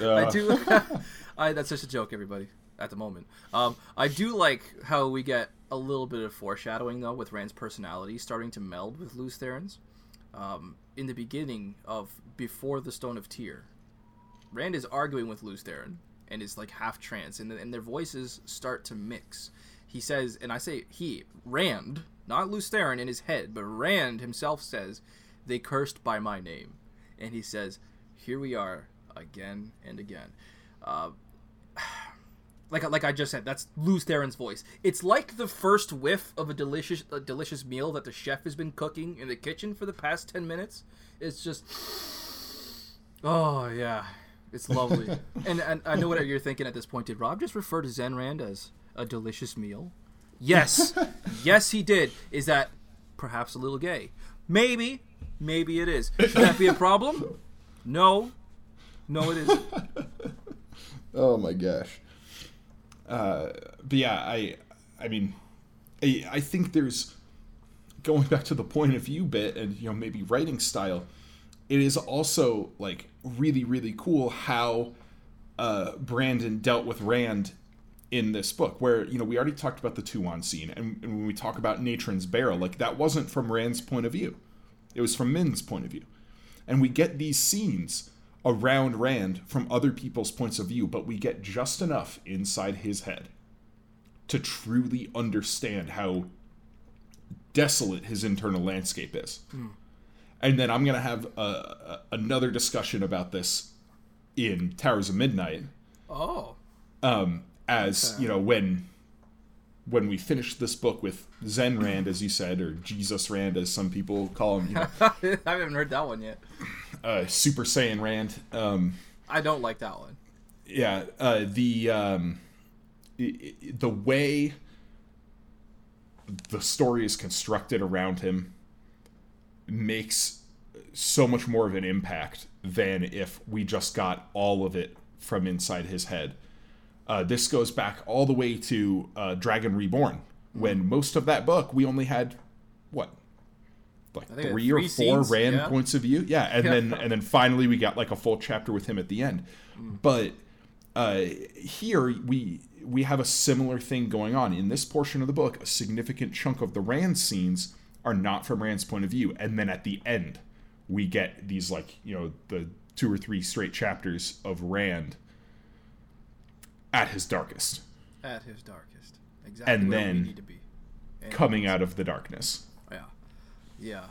I do. <laughs> <laughs> I that's just a joke, everybody. At the moment, um, I do like how we get a little bit of foreshadowing though with Rand's personality starting to meld with Lews Therin's um, in the beginning of before the Stone of Tyr, Rand is arguing with Lews Therin and is like half trance, and, and their voices start to mix. He says, and I say he, Rand, not Lews Therin in his head, but Rand himself says, "They cursed by my name," and he says, "Here we are again and again." Uh, <sighs> like like I just said, that's Therin's voice. It's like the first whiff of a delicious a delicious meal that the chef has been cooking in the kitchen for the past ten minutes. It's just, <sighs> oh yeah, it's lovely. <laughs> and and I know what you're thinking at this point. Did Rob just refer to Zen Rand as a delicious meal? <laughs> Yes, yes, he did. Is that perhaps a little gay? Maybe, maybe it is. Should that be a problem? No, no, it isn't. <laughs> oh my gosh. Uh, but yeah, I, I mean, I, I think there's going back to the point of view bit and you know maybe writing style. It is also like really really cool how uh, Brandon dealt with Rand in this book, where you know we already talked about the Tuon scene, and, and when we talk about Natrin's Barrow, like that wasn't from Rand's point of view; it was from Min's point of view, and we get these scenes around Rand from other people's points of view, but we get just enough inside his head to truly understand how desolate his internal landscape is. Hmm. And then I'm going to have a, a, another discussion about this in Towers of Midnight. Oh, Um, as Okay. you know, when when we finish this book with Zen Rand, as you said, or Jesus Rand, as some people call him, you know, <laughs> I haven't heard that one yet. uh, Super Saiyan Rand. Um, I don't like that one. yeah uh, the um, the way the story is constructed around him makes so much more of an impact than if we just got all of it from inside his head. Uh, this goes back all the way to uh, Dragon Reborn, when most of that book we only had what, like I three or three four scenes, Rand yeah. points of view. Yeah, and Yeah. then and then finally we got like a full chapter with him at the end. But uh, here we we have a similar thing going on in this portion of the book. A significant chunk of the Rand scenes are not from Rand's point of view, and then at the end we get these like you know the two or three straight chapters of Rand at his darkest, At his darkest, exactly And where then we need to be. And- coming out of the darkness. Yeah, yeah.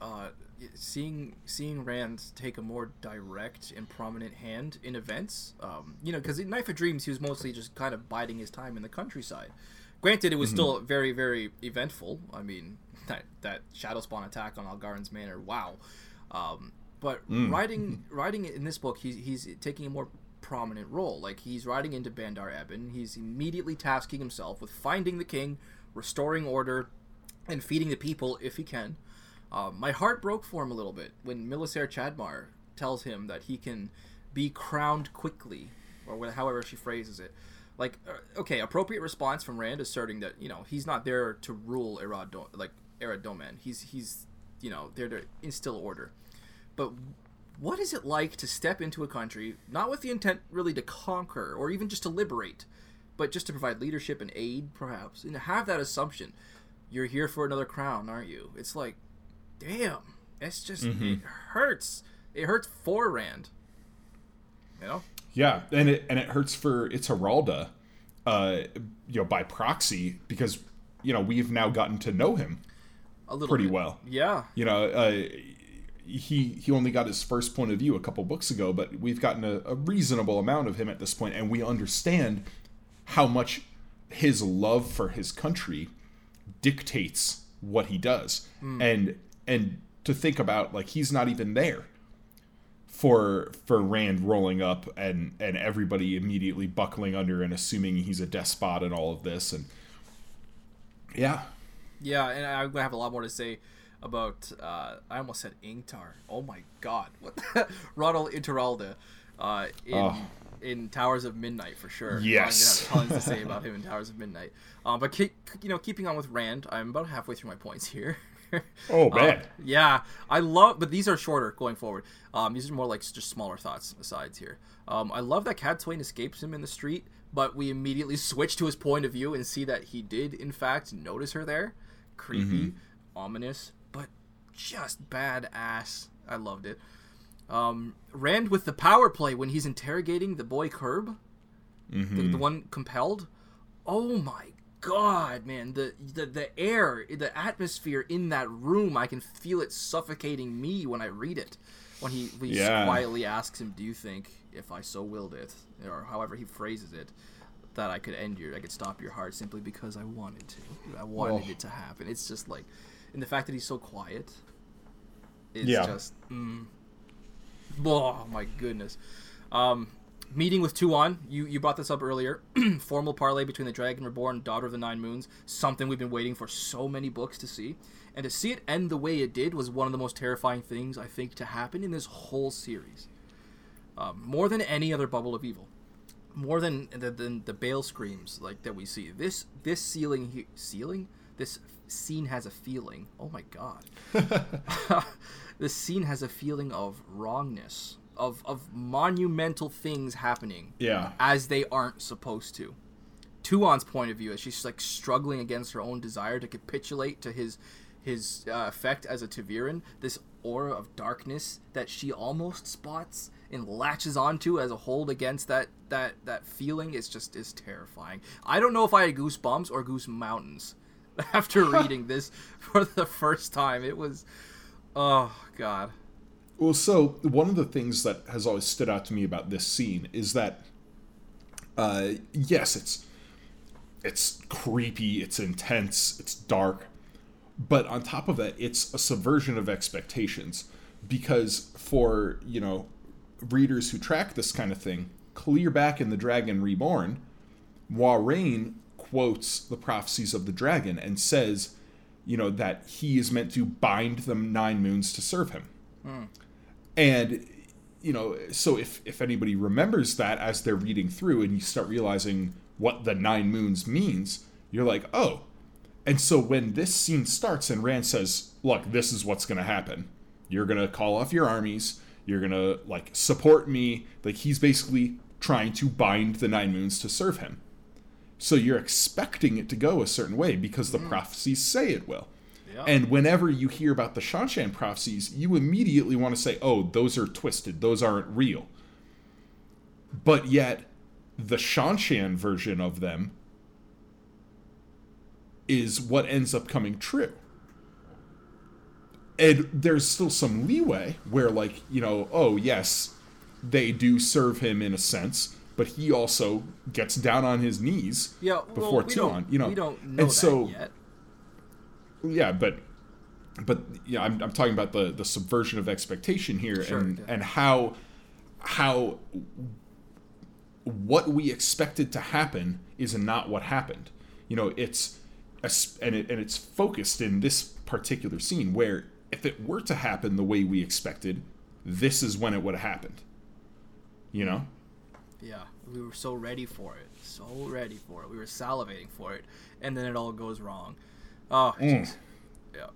Uh, seeing seeing Rand take a more direct and prominent hand in events, um, you know, because in Knife of Dreams he was mostly just kind of biding his time in the countryside. Granted, it was still very very eventful. I mean, <laughs> that that Shadow Spawn attack on Algarin's Manor, wow. Um, but writing <laughs> writing in this book, he's he's taking a more prominent role. Like he's riding into Bandar Eban. He's immediately tasking himself with finding the king, restoring order, and feeding the people if he can. Um, my heart broke for him a little bit when Milisair Chadmar tells him that he can be crowned quickly, or however she phrases it. Like, uh, okay, appropriate response from Rand asserting that you know he's not there to rule Arad like Arad Doman. He's he's you know there to instill order. But what is it like to step into a country not with the intent really to conquer or even just to liberate, but just to provide leadership and aid, perhaps, and to have that assumption? You're here for another crown, aren't you? It's like, damn, it's just it hurts. It hurts for Rand. You know? Yeah, and it and it hurts for Ituralde, uh, you know, by proxy because you know we've now gotten to know him A little pretty bit. well. Yeah. You know, uh, he he only got his first point of view a couple books ago, but we've gotten a, a reasonable amount of him at this point, and we understand how much his love for his country dictates what he does, hmm. and and to think about like he's not even there for for Rand rolling up and and everybody immediately buckling under and assuming he's a despot and all of this and yeah. Yeah, and I'm gonna have a lot more to say about uh, I almost said Ingtar. Oh my god, what the? <laughs> Ronald Ituralde uh, in Oh. in Towers of Midnight for sure. Yes. I'm gonna have tons to say about <laughs> him in Towers of Midnight. Um, but keep, you know, keeping on with Rand, I'm about halfway through my points here. <laughs> Oh, Um, man. yeah, I love, but these are shorter going forward. Um, these are more like just smaller thoughts asides here. Um, I love that Cadsuane escapes him in the street, but we immediately switch to his point of view and see that he did in fact notice her there. Creepy, ominous, but just badass. I loved it. Um, Rand with the power play when he's interrogating the boy Curb, the, the one compelled. Oh my god, man! The, the the air, the atmosphere in that room, I can feel it suffocating me when I read it. When he, when he Yeah. quietly asks him, "Do you think, if I so willed it, or however he phrases it, that I could end your, I could stop your heart simply because I wanted to. I wanted Oh. it to happen." It's just like, and the fact that he's so quiet, is Yeah. just. Mm, Oh my goodness. Um, meeting with Tuon, You you brought this up earlier. <clears throat> Formal parlay between the Dragon Reborn, Daughter of the Nine Moons. Something we've been waiting for so many books to see, and to see it end the way it did was one of the most terrifying things I think to happen in this whole series. Um, more than any other Bubble of Evil, more than the, than the Bale screams like that we see. This this ceiling he- ceiling this scene has a feeling. Oh my god. <laughs> <laughs> this scene has a feeling of wrongness, of of monumental things happening Yeah. as they aren't supposed to. Tuon's point of view is she's like struggling against her own desire to capitulate to his his uh, effect as a ta'veren, this aura of darkness that she almost spots and latches onto as a hold against that that that feeling is just is terrifying. I don't know if I had goosebumps or goose mountains <laughs> after reading this for the first time. It was oh god. Well, so one of the things that has always stood out to me about this scene is that, uh, yes, it's it's creepy, it's intense, it's dark, but on top of that, it's a subversion of expectations because for you know readers who track this kind of thing, clear back in the Dragon Reborn, Moiraine quotes the prophecies of the dragon and says, you know, that he is meant to bind the nine moons to serve him. Hmm. And you know, so if if anybody remembers that as they're reading through and you start realizing what the nine moons means, you're like, "Oh." And so when this scene starts and Rand says, "Look, this is what's going to happen. You're going to call off your armies. You're going to like support me." Like he's basically trying to bind the nine moons to serve him. So you're expecting it to go a certain way because the mm. prophecies say it will. Yeah. And whenever you hear about the Seanchan prophecies, you immediately want to say, oh, those are twisted. Those aren't real. But yet, the Seanchan version of them is what ends up coming true. And there's still some leeway where, like, you know, oh, yes, they do serve him in a sense, but he also gets down on his knees Yeah, well, before we Tuon, don't, you know. we don't know and so, yet. yeah, but but yeah, I'm, I'm talking about the the subversion of expectation here Sure, and yeah. and how how what we expected to happen is not what happened. You know, it's and it and it's focused in this particular scene where if it were to happen the way we expected, this is when it would have happened. You know? Yeah, we were so ready for it, so ready for it. We were salivating for it, and then it all goes wrong. Oh, Mm. yeah.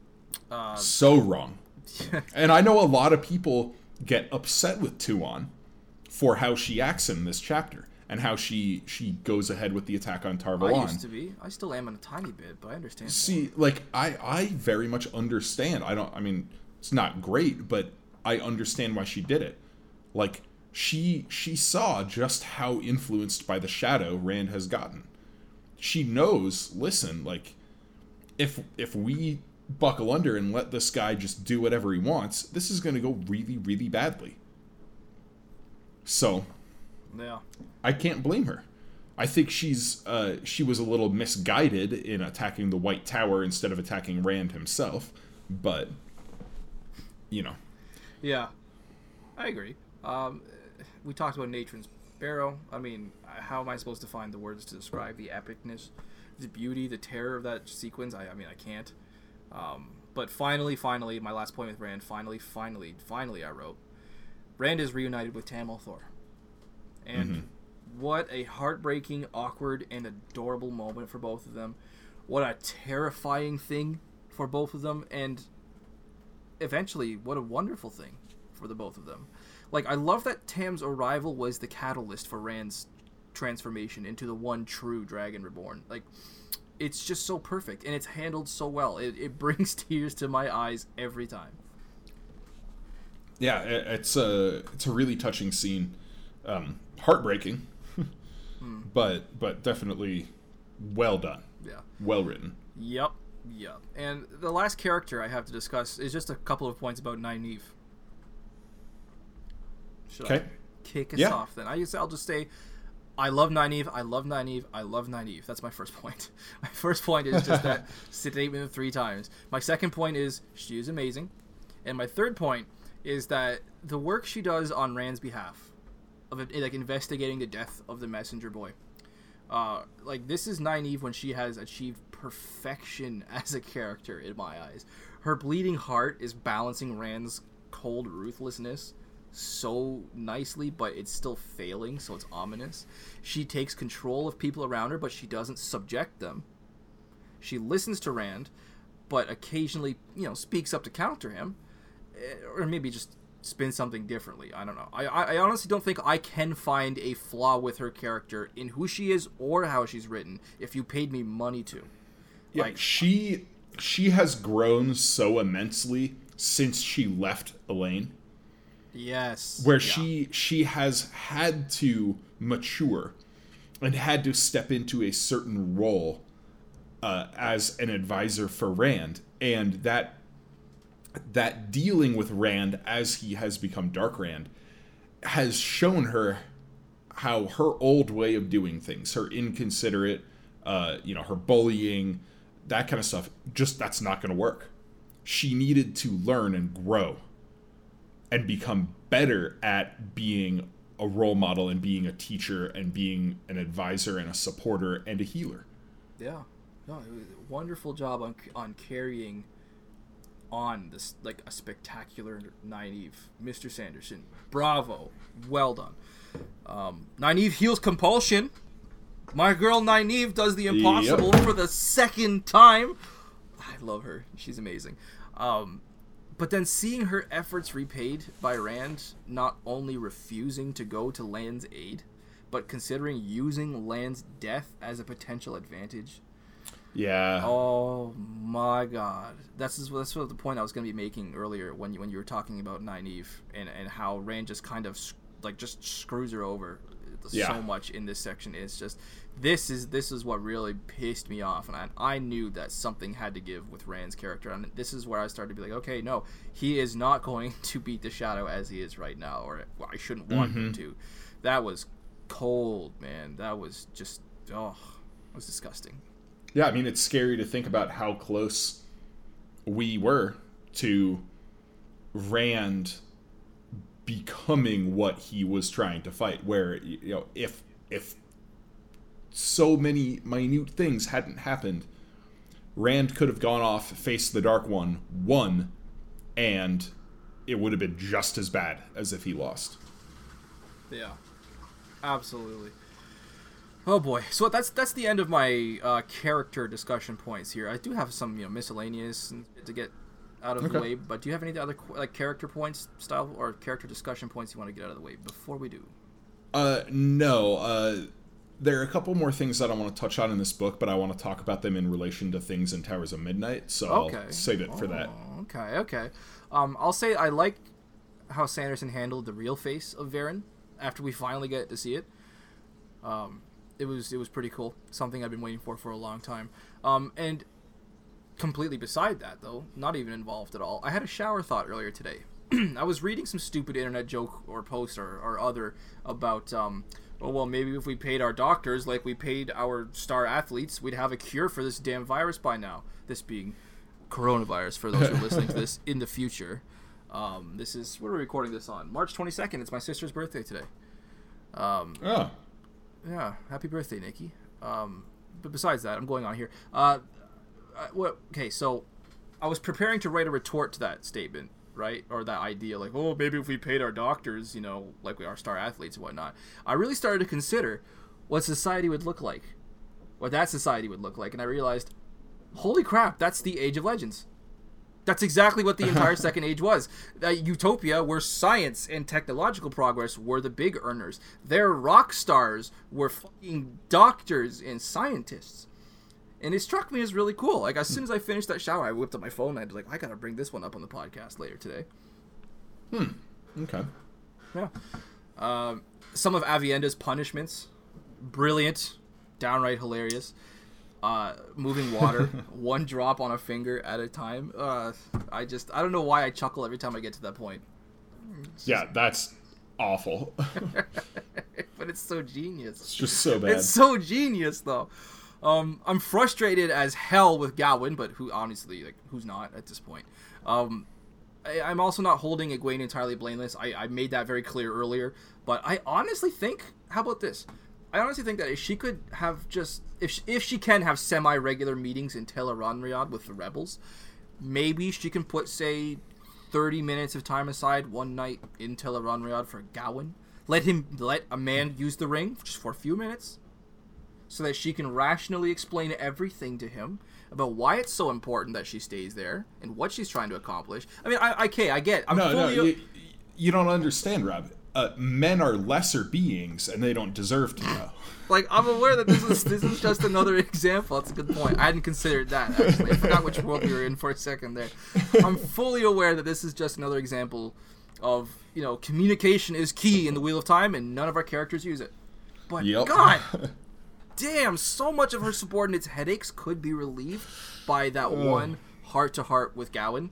Uh, so wrong. <laughs> and I know a lot of people get upset with Tuon for how she acts in this chapter and how she she goes ahead with the attack on I Tar Valon. used to be. I still am in a tiny bit, but I understand. See, like I I very much understand. I don't I mean, it's not great, but I understand why she did it. Like she she saw just how influenced by the shadow Rand has gotten. She knows, listen, like if if we buckle under and let this guy just do whatever he wants, this is going to go really really badly. So, Yeah. I can't blame her. I think she's uh, she was a little misguided in attacking the White Tower instead of attacking Rand himself, but you know, Yeah, I agree. Um, we talked about Natrin's Barrow. I mean, how am I supposed to find the words to describe the epicness, the beauty, the terror of that sequence? I, I mean, I can't. Um, but finally, finally, my last point with Rand. Finally, finally, finally, I wrote. Rand is reunited with Tam al'Thor, and Mm-hmm. what a heartbreaking, awkward, and adorable moment for both of them. What a terrifying thing for both of them, and eventually, what a wonderful thing for the both of them. Like, I love that Tam's arrival was the catalyst for Rand's transformation into the one true Dragon Reborn. Like, it's just so perfect, and it's handled so well. It, it <laughs> brings tears to my eyes every time. Yeah, i- it's a it's a really touching scene, um, heartbreaking, <laughs> but but definitely well done, Yeah. well written. Yep. Yep. And the last character I have to discuss is just a couple of points about Nynaeve. Should I Okay. kick us Yeah. off then? I guess I'll just say I love Nynaeve, I love Nynaeve, I love Nynaeve. That's my first <laughs> point. My first point is just that <laughs> statement three times. My second point is she is amazing. And my third point is that the work she does on Rand's behalf of like investigating the death of the messenger boy. Uh, like this is Nynaeve when she has achieved perfection <laughs> as a character in my eyes. Her bleeding heart is balancing Rand's cold ruthlessness so nicely, but it's still failing, so it's ominous. She takes control of people around her, but she doesn't subject them. She listens to Rand, but occasionally, you know, speaks up to counter him, eh, or maybe just spin something differently. I don't know. I, I I honestly don't think I can find a flaw with her character in who she is or how she's written. If you paid me money to, Yeah, Like- she she has grown so immensely since she left Elayne, yes, where Yeah. she she has had to mature and had to step into a certain role uh, as an advisor for Rand, and that that dealing with Rand as he has become Dark Rand has shown her how her old way of doing things, her inconsiderate, uh, you know, her bullying, that kind of stuff, just that's not going to work. She needed to learn and grow and become better at being a role model and being a teacher and being an advisor and a supporter and a healer. Yeah, no, it was a wonderful job on on carrying on this like a spectacular Nynaeve Mr. Sanderson. Bravo, well done. Um, Nynaeve heals compulsion. My girl Nynaeve does the impossible for the second time. I love her. She's amazing. Um, but then seeing her efforts repaid by Rand, not only refusing to go to Lan's aid, but considering using Lan's death as a potential advantage. Yeah. Oh my god. That's just, that's what the point I was going to be making earlier when you, when you were talking about Nynaeve and, and how Rand just kind of like just screws her over uh, Yeah. so much in this section. It's just this is this is what really pissed me off and I, I knew that something had to give with Rand's character and this is where I started to be like okay no he is not <laughs> going to beat the shadow as he is right now or well, I shouldn't want him mm-hmm. to. That was cold man. That was just oh it was disgusting. Yeah, I mean, it's scary to think about how close we were to Rand becoming what he was trying to fight. Where you know, if if so many minute things hadn't happened, Rand could have gone off, faced the Dark One, won, and it would have been just as bad as if he lost. Yeah, absolutely. Oh boy, so that's that's the end of my uh, character discussion points here. I do have some you know miscellaneous to get out of the way, but do you have any other like character points style or character discussion points you want to get out of the way before we do? Uh, no. Uh, there are a couple more things that I want to touch on in this book, but I want to talk about them in relation to things in Towers of Midnight. So Okay, I'll save it for that. Oh, Okay, okay. Um, I'll say I like how Sanderson handled the real face of Verin after we finally get to see it. Um, it was it was pretty cool. Something I've been waiting for for a long time. Um, and completely beside that though, not even involved at all. I had a shower thought earlier today. <clears throat> I was reading some stupid internet joke or post or, or other about um, oh well maybe if we paid our doctors like we paid our star athletes, we'd have a cure for this damn virus by now. This being coronavirus for those who are <laughs> listening to this in the future. Um, this is what are we recording this on? March 22nd. It's my sister's birthday today. Um, Oh, yeah, happy birthday, Nikki. Um, but besides that, I'm going on here. Uh, uh, what? Okay, so I was preparing to write a retort to that statement, right, or that idea, like, oh, maybe if we paid our doctors, you know, like we are star athletes and whatnot. I really started to consider what society would look like, what that society would look like, and I realized, holy crap, that's the Age of Legends. That's exactly what the <laughs> entire second age was. Uh, Utopia, where science and technological progress were the big earners. Their rock stars were fucking doctors and scientists. And it struck me as really cool. Like as soon as I finished that shower, I whipped up my phone and I was like, I gotta bring this one up on the podcast later today. Hmm. Okay. Yeah. Um, some of Aviendha's punishments, brilliant, downright hilarious uh, moving water, <laughs> one drop on a finger at a time. Uh, I just I don't know why I chuckle every time I get to that point. Yeah, that's awful. <laughs> but it's so genius. It's just so bad. It's so genius though. Um, I'm frustrated as hell with Gawyn, but who honestly like who's not at this point. Um, I, am also not holding Egwene entirely blameless. I, I made that very clear earlier. But I honestly think, how about this? I honestly think that if she could have just if she, if she can have semi regular meetings in Tel'aran'rhiod with the rebels, maybe she can put say 30 minutes of time aside one night in Tel'aran'rhiod for Gawyn. Let him let a man use the ring just for a few minutes so that she can rationally explain everything to him about why it's so important that she stays there and what she's trying to accomplish. I mean, I, okay, I get. I'm no, no, you, you don't understand, Rob uh, men are lesser beings and they don't deserve to know. <laughs> Like I'm aware that this is this is just another example. That's a good point. I hadn't considered that actually. I forgot which world we were in for a second there. I'm fully aware that this is just another example of you know communication is key in the Wheel of Time, and none of our characters use it. But yep. God, <laughs> damn, so much of her subordinates' headaches could be relieved by that one heart to heart with Gawyn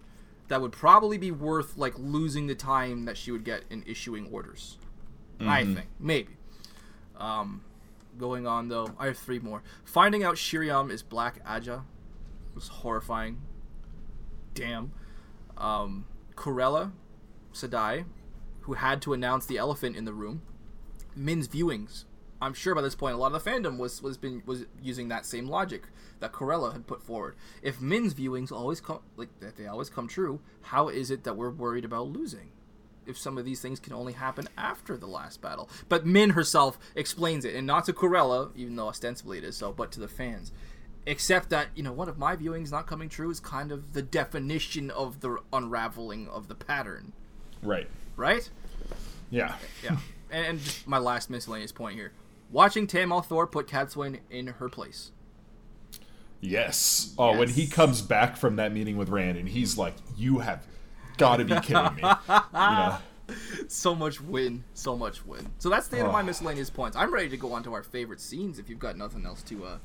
that would probably be worth like losing the time that she would get in issuing orders. Mm-hmm. I think maybe. Um, going on though, I have three more. Finding out Sheriam is Black Ajah was horrifying. Damn. Um, Corele, Sedai, who had to announce the elephant in the room. Min's viewings I'm sure by this point a lot of the fandom was was been was using that same logic that Corele had put forward. If Min's viewings always come like that they always come true, how is it that we're worried about losing? If some of these things can only happen after the last battle. But Min herself explains it, and not to Corele, even though ostensibly it is so, but to the fans. Except that, you know, one of my viewings not coming true is kind of the definition of the unraveling of the pattern. Right. Right? Yeah. Yeah. and, and just my last miscellaneous point here watching Tam al'Thor put Cadsuane in her place. Yes. Oh, yes. when he comes back from that meeting with Rand and he's like, "You have got to be kidding me." you know? <laughs> So much win, so much win. So that's the end oh. of my miscellaneous points. I'm ready to go on to our favorite scenes. If you've got nothing else to uh,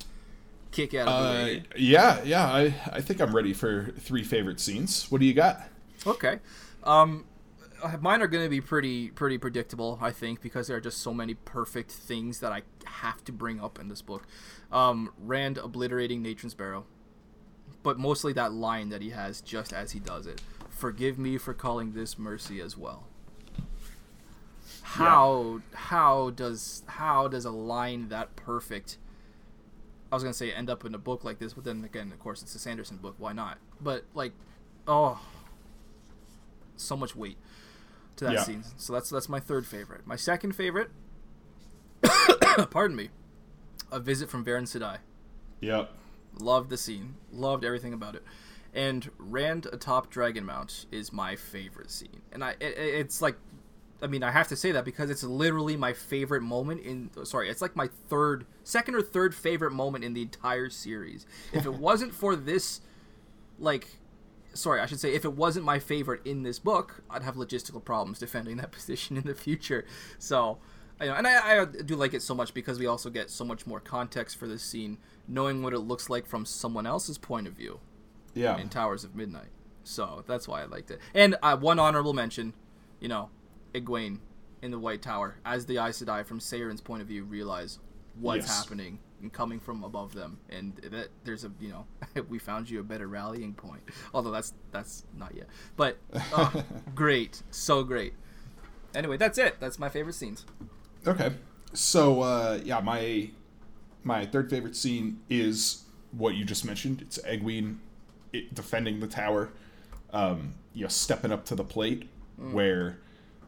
kick out of the uh, way. Yeah, yeah. I I think I'm ready for three favorite scenes. What do you got? Okay. Um, mine are going to be pretty pretty predictable, I think, because there are just so many perfect things that I have to bring up in this book. Um, Rand obliterating Natrin's Barrow, but mostly that line that he has just as he does it. Forgive me for calling this mercy as well. How yeah. how does how does a line that perfect? I was gonna say end up in a book like this, but then again, of course, it's a Sanderson book. Why not? But like, oh, so much weight to that yeah. scene. So that's that's my third favorite. My second favorite, <coughs> pardon me, a visit from Verin Sedai. Yep. Loved the scene. Loved everything about it. And Rand atop Dragonmount is my favorite scene. And I it, it's like I mean, I have to say that because it's literally my favorite moment in. Sorry, it's like my third, second or third favorite moment in the entire series. If it <laughs> wasn't for this, like, sorry, I should say, if it wasn't my favorite in this book, I'd have logistical problems defending that <laughs> position in the future. So, you know, and I, I do like it so much because we also get so much more context for this scene, knowing what it looks like from someone else's point of view. Yeah. In Towers of Midnight. So that's why I liked it. And uh, one honorable mention, you know, Egwene in the White Tower, as the Aes Sedai from Saerin's point of view realize what's yes. happening and coming from above them. And that there's a you know <laughs> we found you a better rallying point. Although that's that's not yet. But oh, <laughs> great. So great. Anyway that's it. That's my favorite scenes. Okay. So uh yeah my my third favorite scene is what you just mentioned. It's egwene it, defending the tower, um, you know, stepping up to the plate where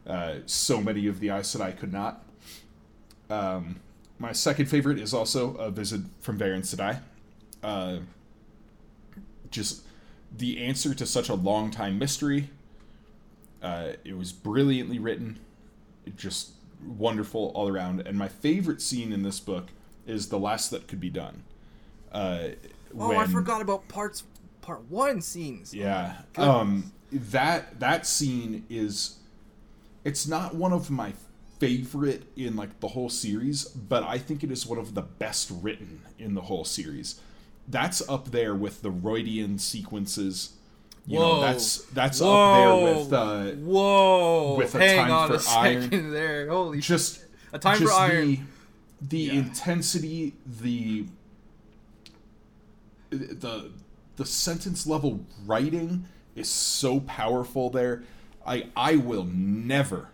uh, so many of the Aes Sedai could not. Um, my second favorite is also a visit from Verin Sedai. Uh, just the answer to such a long time mystery. Uh, it was brilliantly written, it just wonderful all around. And my favorite scene in this book is the last that could be done. Uh, Oh, I forgot about parts part one scenes. Yeah. Goodness. Um that that scene is it's not one of my favorite in like the whole series, but I think it is one of the best written in the whole series. That's up there with the Rhuidean sequences. You know, Whoa. that's that's Whoa. up there with uh Whoa! with a Hang time on for a second iron. <laughs> there. Holy just A time for iron. The, the Yeah. intensity, the the the sentence level writing is so powerful there. I I will never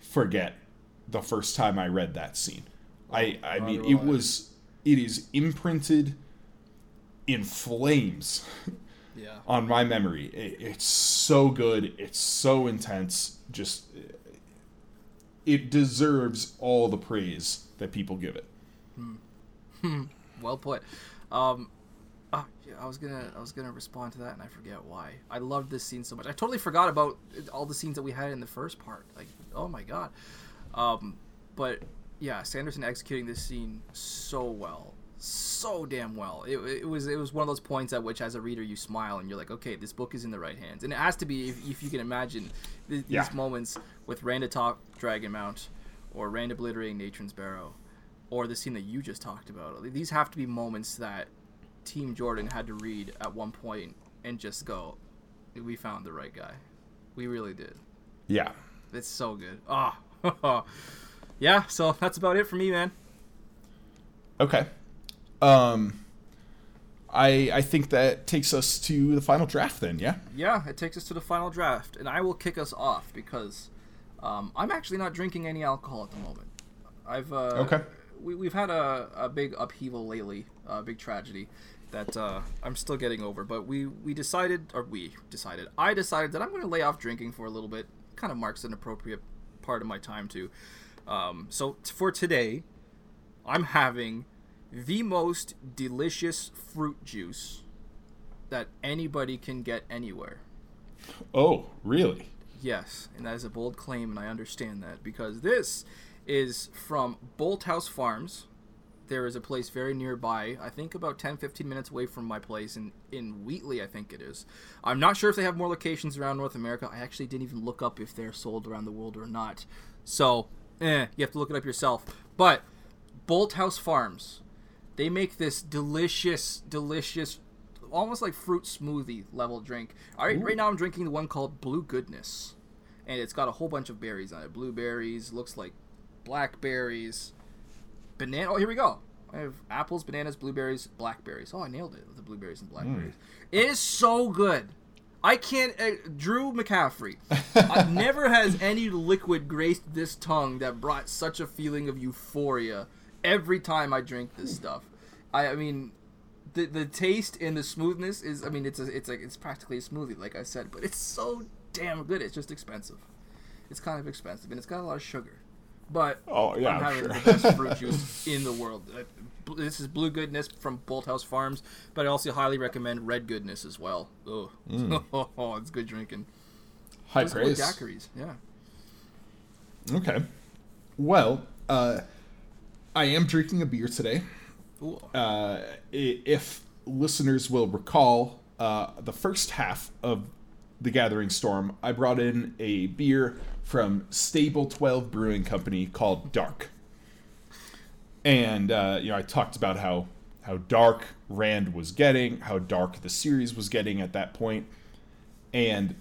forget the first time I read that scene. I I mean it was it is imprinted in flames Yeah. <laughs> on my memory. It, it's so good. It's so intense. Just it deserves all the praise that people give it. Well put. Um, ah, yeah, I was gonna I was gonna respond to that and I forget why. I loved this scene so much. I totally forgot about all the scenes that we had in the first part. Like, oh my god. Um, but yeah, Sanderson executing this scene so well, so damn well. It, it was it was one of those points at which, as a reader, you smile and you're like, okay, this book is in the right hands, and it has to be if, if you can imagine th- these Yeah. moments with Rand atop Dragonmount, or Rand obliterating Natrin's Barrow, or the scene that you just talked about. These have to be moments that Team Jordan had to read at one point and just go, "We found the right guy. We really did. Yeah. It's so good." Ah, <laughs> yeah. So that's about it for me, man. Okay. Um I I think that takes us to the final draft then, yeah? Yeah, it takes us to the final draft, and I will kick us off because um, I'm actually not drinking any alcohol at the moment. I've uh, Okay. We, we've had a, a big upheaval lately, a big tragedy that uh, I'm still getting over. But we we decided, or we decided, I decided that I'm going to lay off drinking for a little bit. Kind of marks an appropriate part of my time too. Um, so t- for today, I'm having the most delicious fruit juice that anybody can get anywhere. Oh, really? Yes, and that is a bold claim, and I understand that because this is from Bolthouse Farms. There is a place very nearby, I think about 10 15 minutes away from my place in, in Wheatley, I think it is. I'm not sure if they have more locations around North America. I actually didn't even look up if they're sold around the world or not. So, eh, you have to look it up yourself. But Bolthouse Farms, they make this delicious, delicious, almost like fruit smoothie level drink. All right, right now I'm drinking the one called Blue Goodness, and it's got a whole bunch of berries on it. Blueberries, looks like blackberries, banana. Oh, here we go. I have apples, bananas, blueberries, blackberries. Oh, I nailed it with the blueberries and blackberries. It is so good. I can't. Uh, Drew McCaffrey. <laughs> uh, never has any liquid graced this tongue that brought such a feeling of euphoria every time I drink this stuff. I, I mean, the the taste and the smoothness is. I mean, it's a, it's like it's practically a smoothie, like I said, but it's so damn good. It's just expensive. It's kind of expensive, and it's got a lot of sugar. But Oh, yeah, I'm having sure. the best fruit <laughs> juice in the world. Uh, This is Blue Goodness from Bolthouse Farms, but I also highly recommend Red Goodness as well. Oh, <laughs> oh, it's good drinking. High Those praise. daiquiris, yeah. Okay. Well, uh I am drinking a beer today. Uh, if listeners will recall, uh, the first half of the Gathering Storm, I brought in a beer from Stable Twelve Brewing Company called Dark, and uh, you know I talked about how how dark Rand was getting, how dark the series was getting at that point. and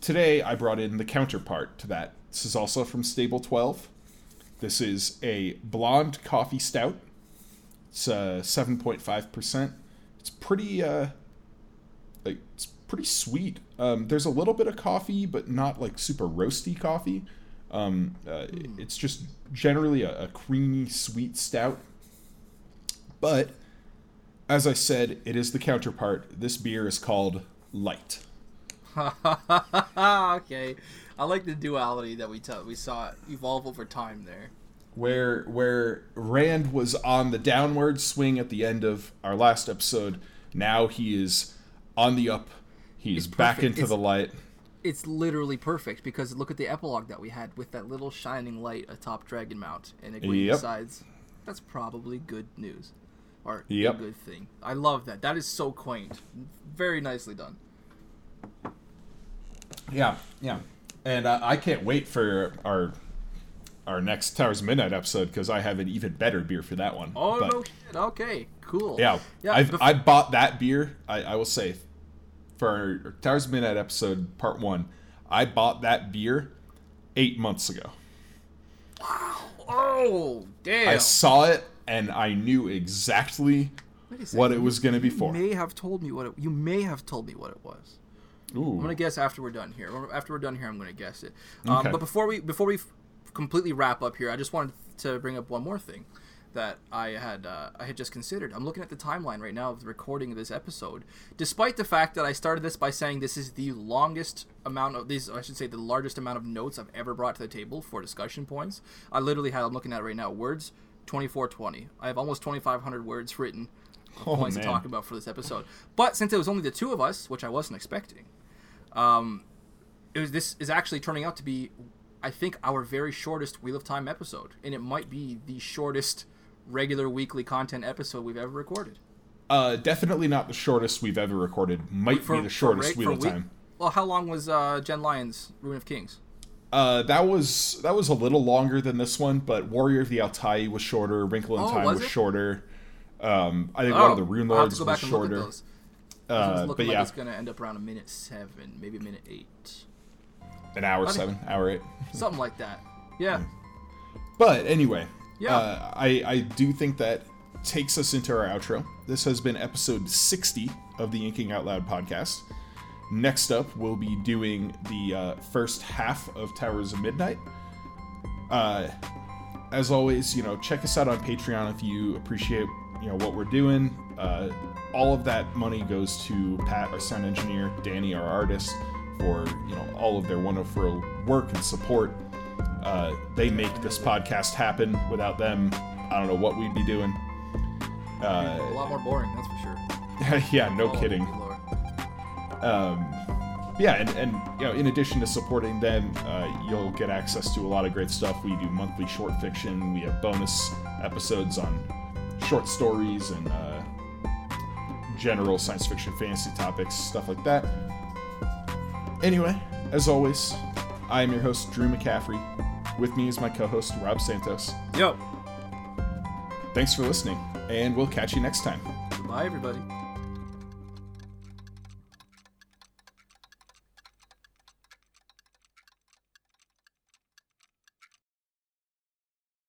today I brought in the counterpart to that. This is also from Stable Twelve. This is a blonde coffee stout. It's uh, seven point five percent. It's pretty uh, pretty sweet. Um, there's a little bit of coffee, but not like super roasty coffee. Um, uh, It's just generally a, a creamy, sweet stout. But as I said, it is the counterpart. This beer is called light. <laughs> okay, I like the duality that we t- we saw evolve over time there. Where where Rand was on the downward swing at the end of our last episode, now he is on the up. He is back into It's- the light. It's literally perfect because look at the epilogue that we had with that little shining light atop Dragon Mount, and Egwene Yep. decides that's probably good news or Yep. a good thing. I love that. That is so quaint. Very nicely done. Yeah, yeah. And uh, I can't wait for our our next Towers of Midnight episode because I have an even better beer for that one. Oh But- no shit. Okay, cool. Yeah, Yeah, I've, bef- I bought that beer. I, I will say, for Towers of Midnight episode part one, I bought that beer eight months ago. Oh damn. I saw it and I knew exactly Wait a second. what it was going to be for. You may have told me what it. You may have told me what it was. I'm gonna guess after we're done here. After we're done here, I'm gonna guess it. Um, Okay. But before we before we f- completely wrap up here, I just wanted to bring up one more thing that I had uh, I had just considered. I'm looking at the timeline right now of the recording of this episode. Despite the fact that I started this by saying this is the longest amount of these, I should say, the largest amount of notes I've ever brought to the table for discussion points. I literally had. I'm looking at it right now. Words 2420. I have almost 2,500 words written. Oh, points man. to talk about for this episode. But since it was only the two of us, which I wasn't expecting, um, it was this is actually turning out to be, I think, our very shortest Wheel of Time episode, and it might be the shortest regular weekly content episode we've ever recorded. uh, definitely not the shortest we've ever recorded. Might be the shortest ra- Wheel of Time. Well, how long was uh, Jenn Lyons' Ruin of Kings? Uh, that was that was a little longer than this one, but Warrior of the Altaii was shorter. Wrinkle in Oh, Time was was, shorter. Um, I think one of the Rune Oh, I'll have Lords was back and look at shorter. Uh, but like yeah, it's gonna end up around a minute seven, maybe a minute eight, an hour I think- seven, hour eight. something like that. Yeah, But anyway, Yeah. uh, I I do think that takes us into our outro. This has been episode sixty of the Inking Out Loud podcast. Next up, we'll be doing the uh, first half of Towers of Midnight. Uh, as always, you know, check us out on Patreon if you appreciate you know what we're doing. Uh, all of that money goes to Pat, our sound engineer, Danny, our artist, for you know all of their wonderful work and support. Uh, they make this podcast happen. Without them, I don't know what we'd be doing. a Uh, lot more boring, that's for sure. <laughs> yeah, no Oh, kidding. Um, yeah, and, and you know, in addition to supporting them, uh, you'll get access to a lot of great stuff. We do monthly short fiction. We have bonus episodes on short stories and uh, general science fiction, fantasy topics, stuff like that. Anyway, as always, I am your host Drew McCaffrey. With me is my co-host Rob Santos. Yo, Thanks for listening, and we'll catch you next time. bye everybody.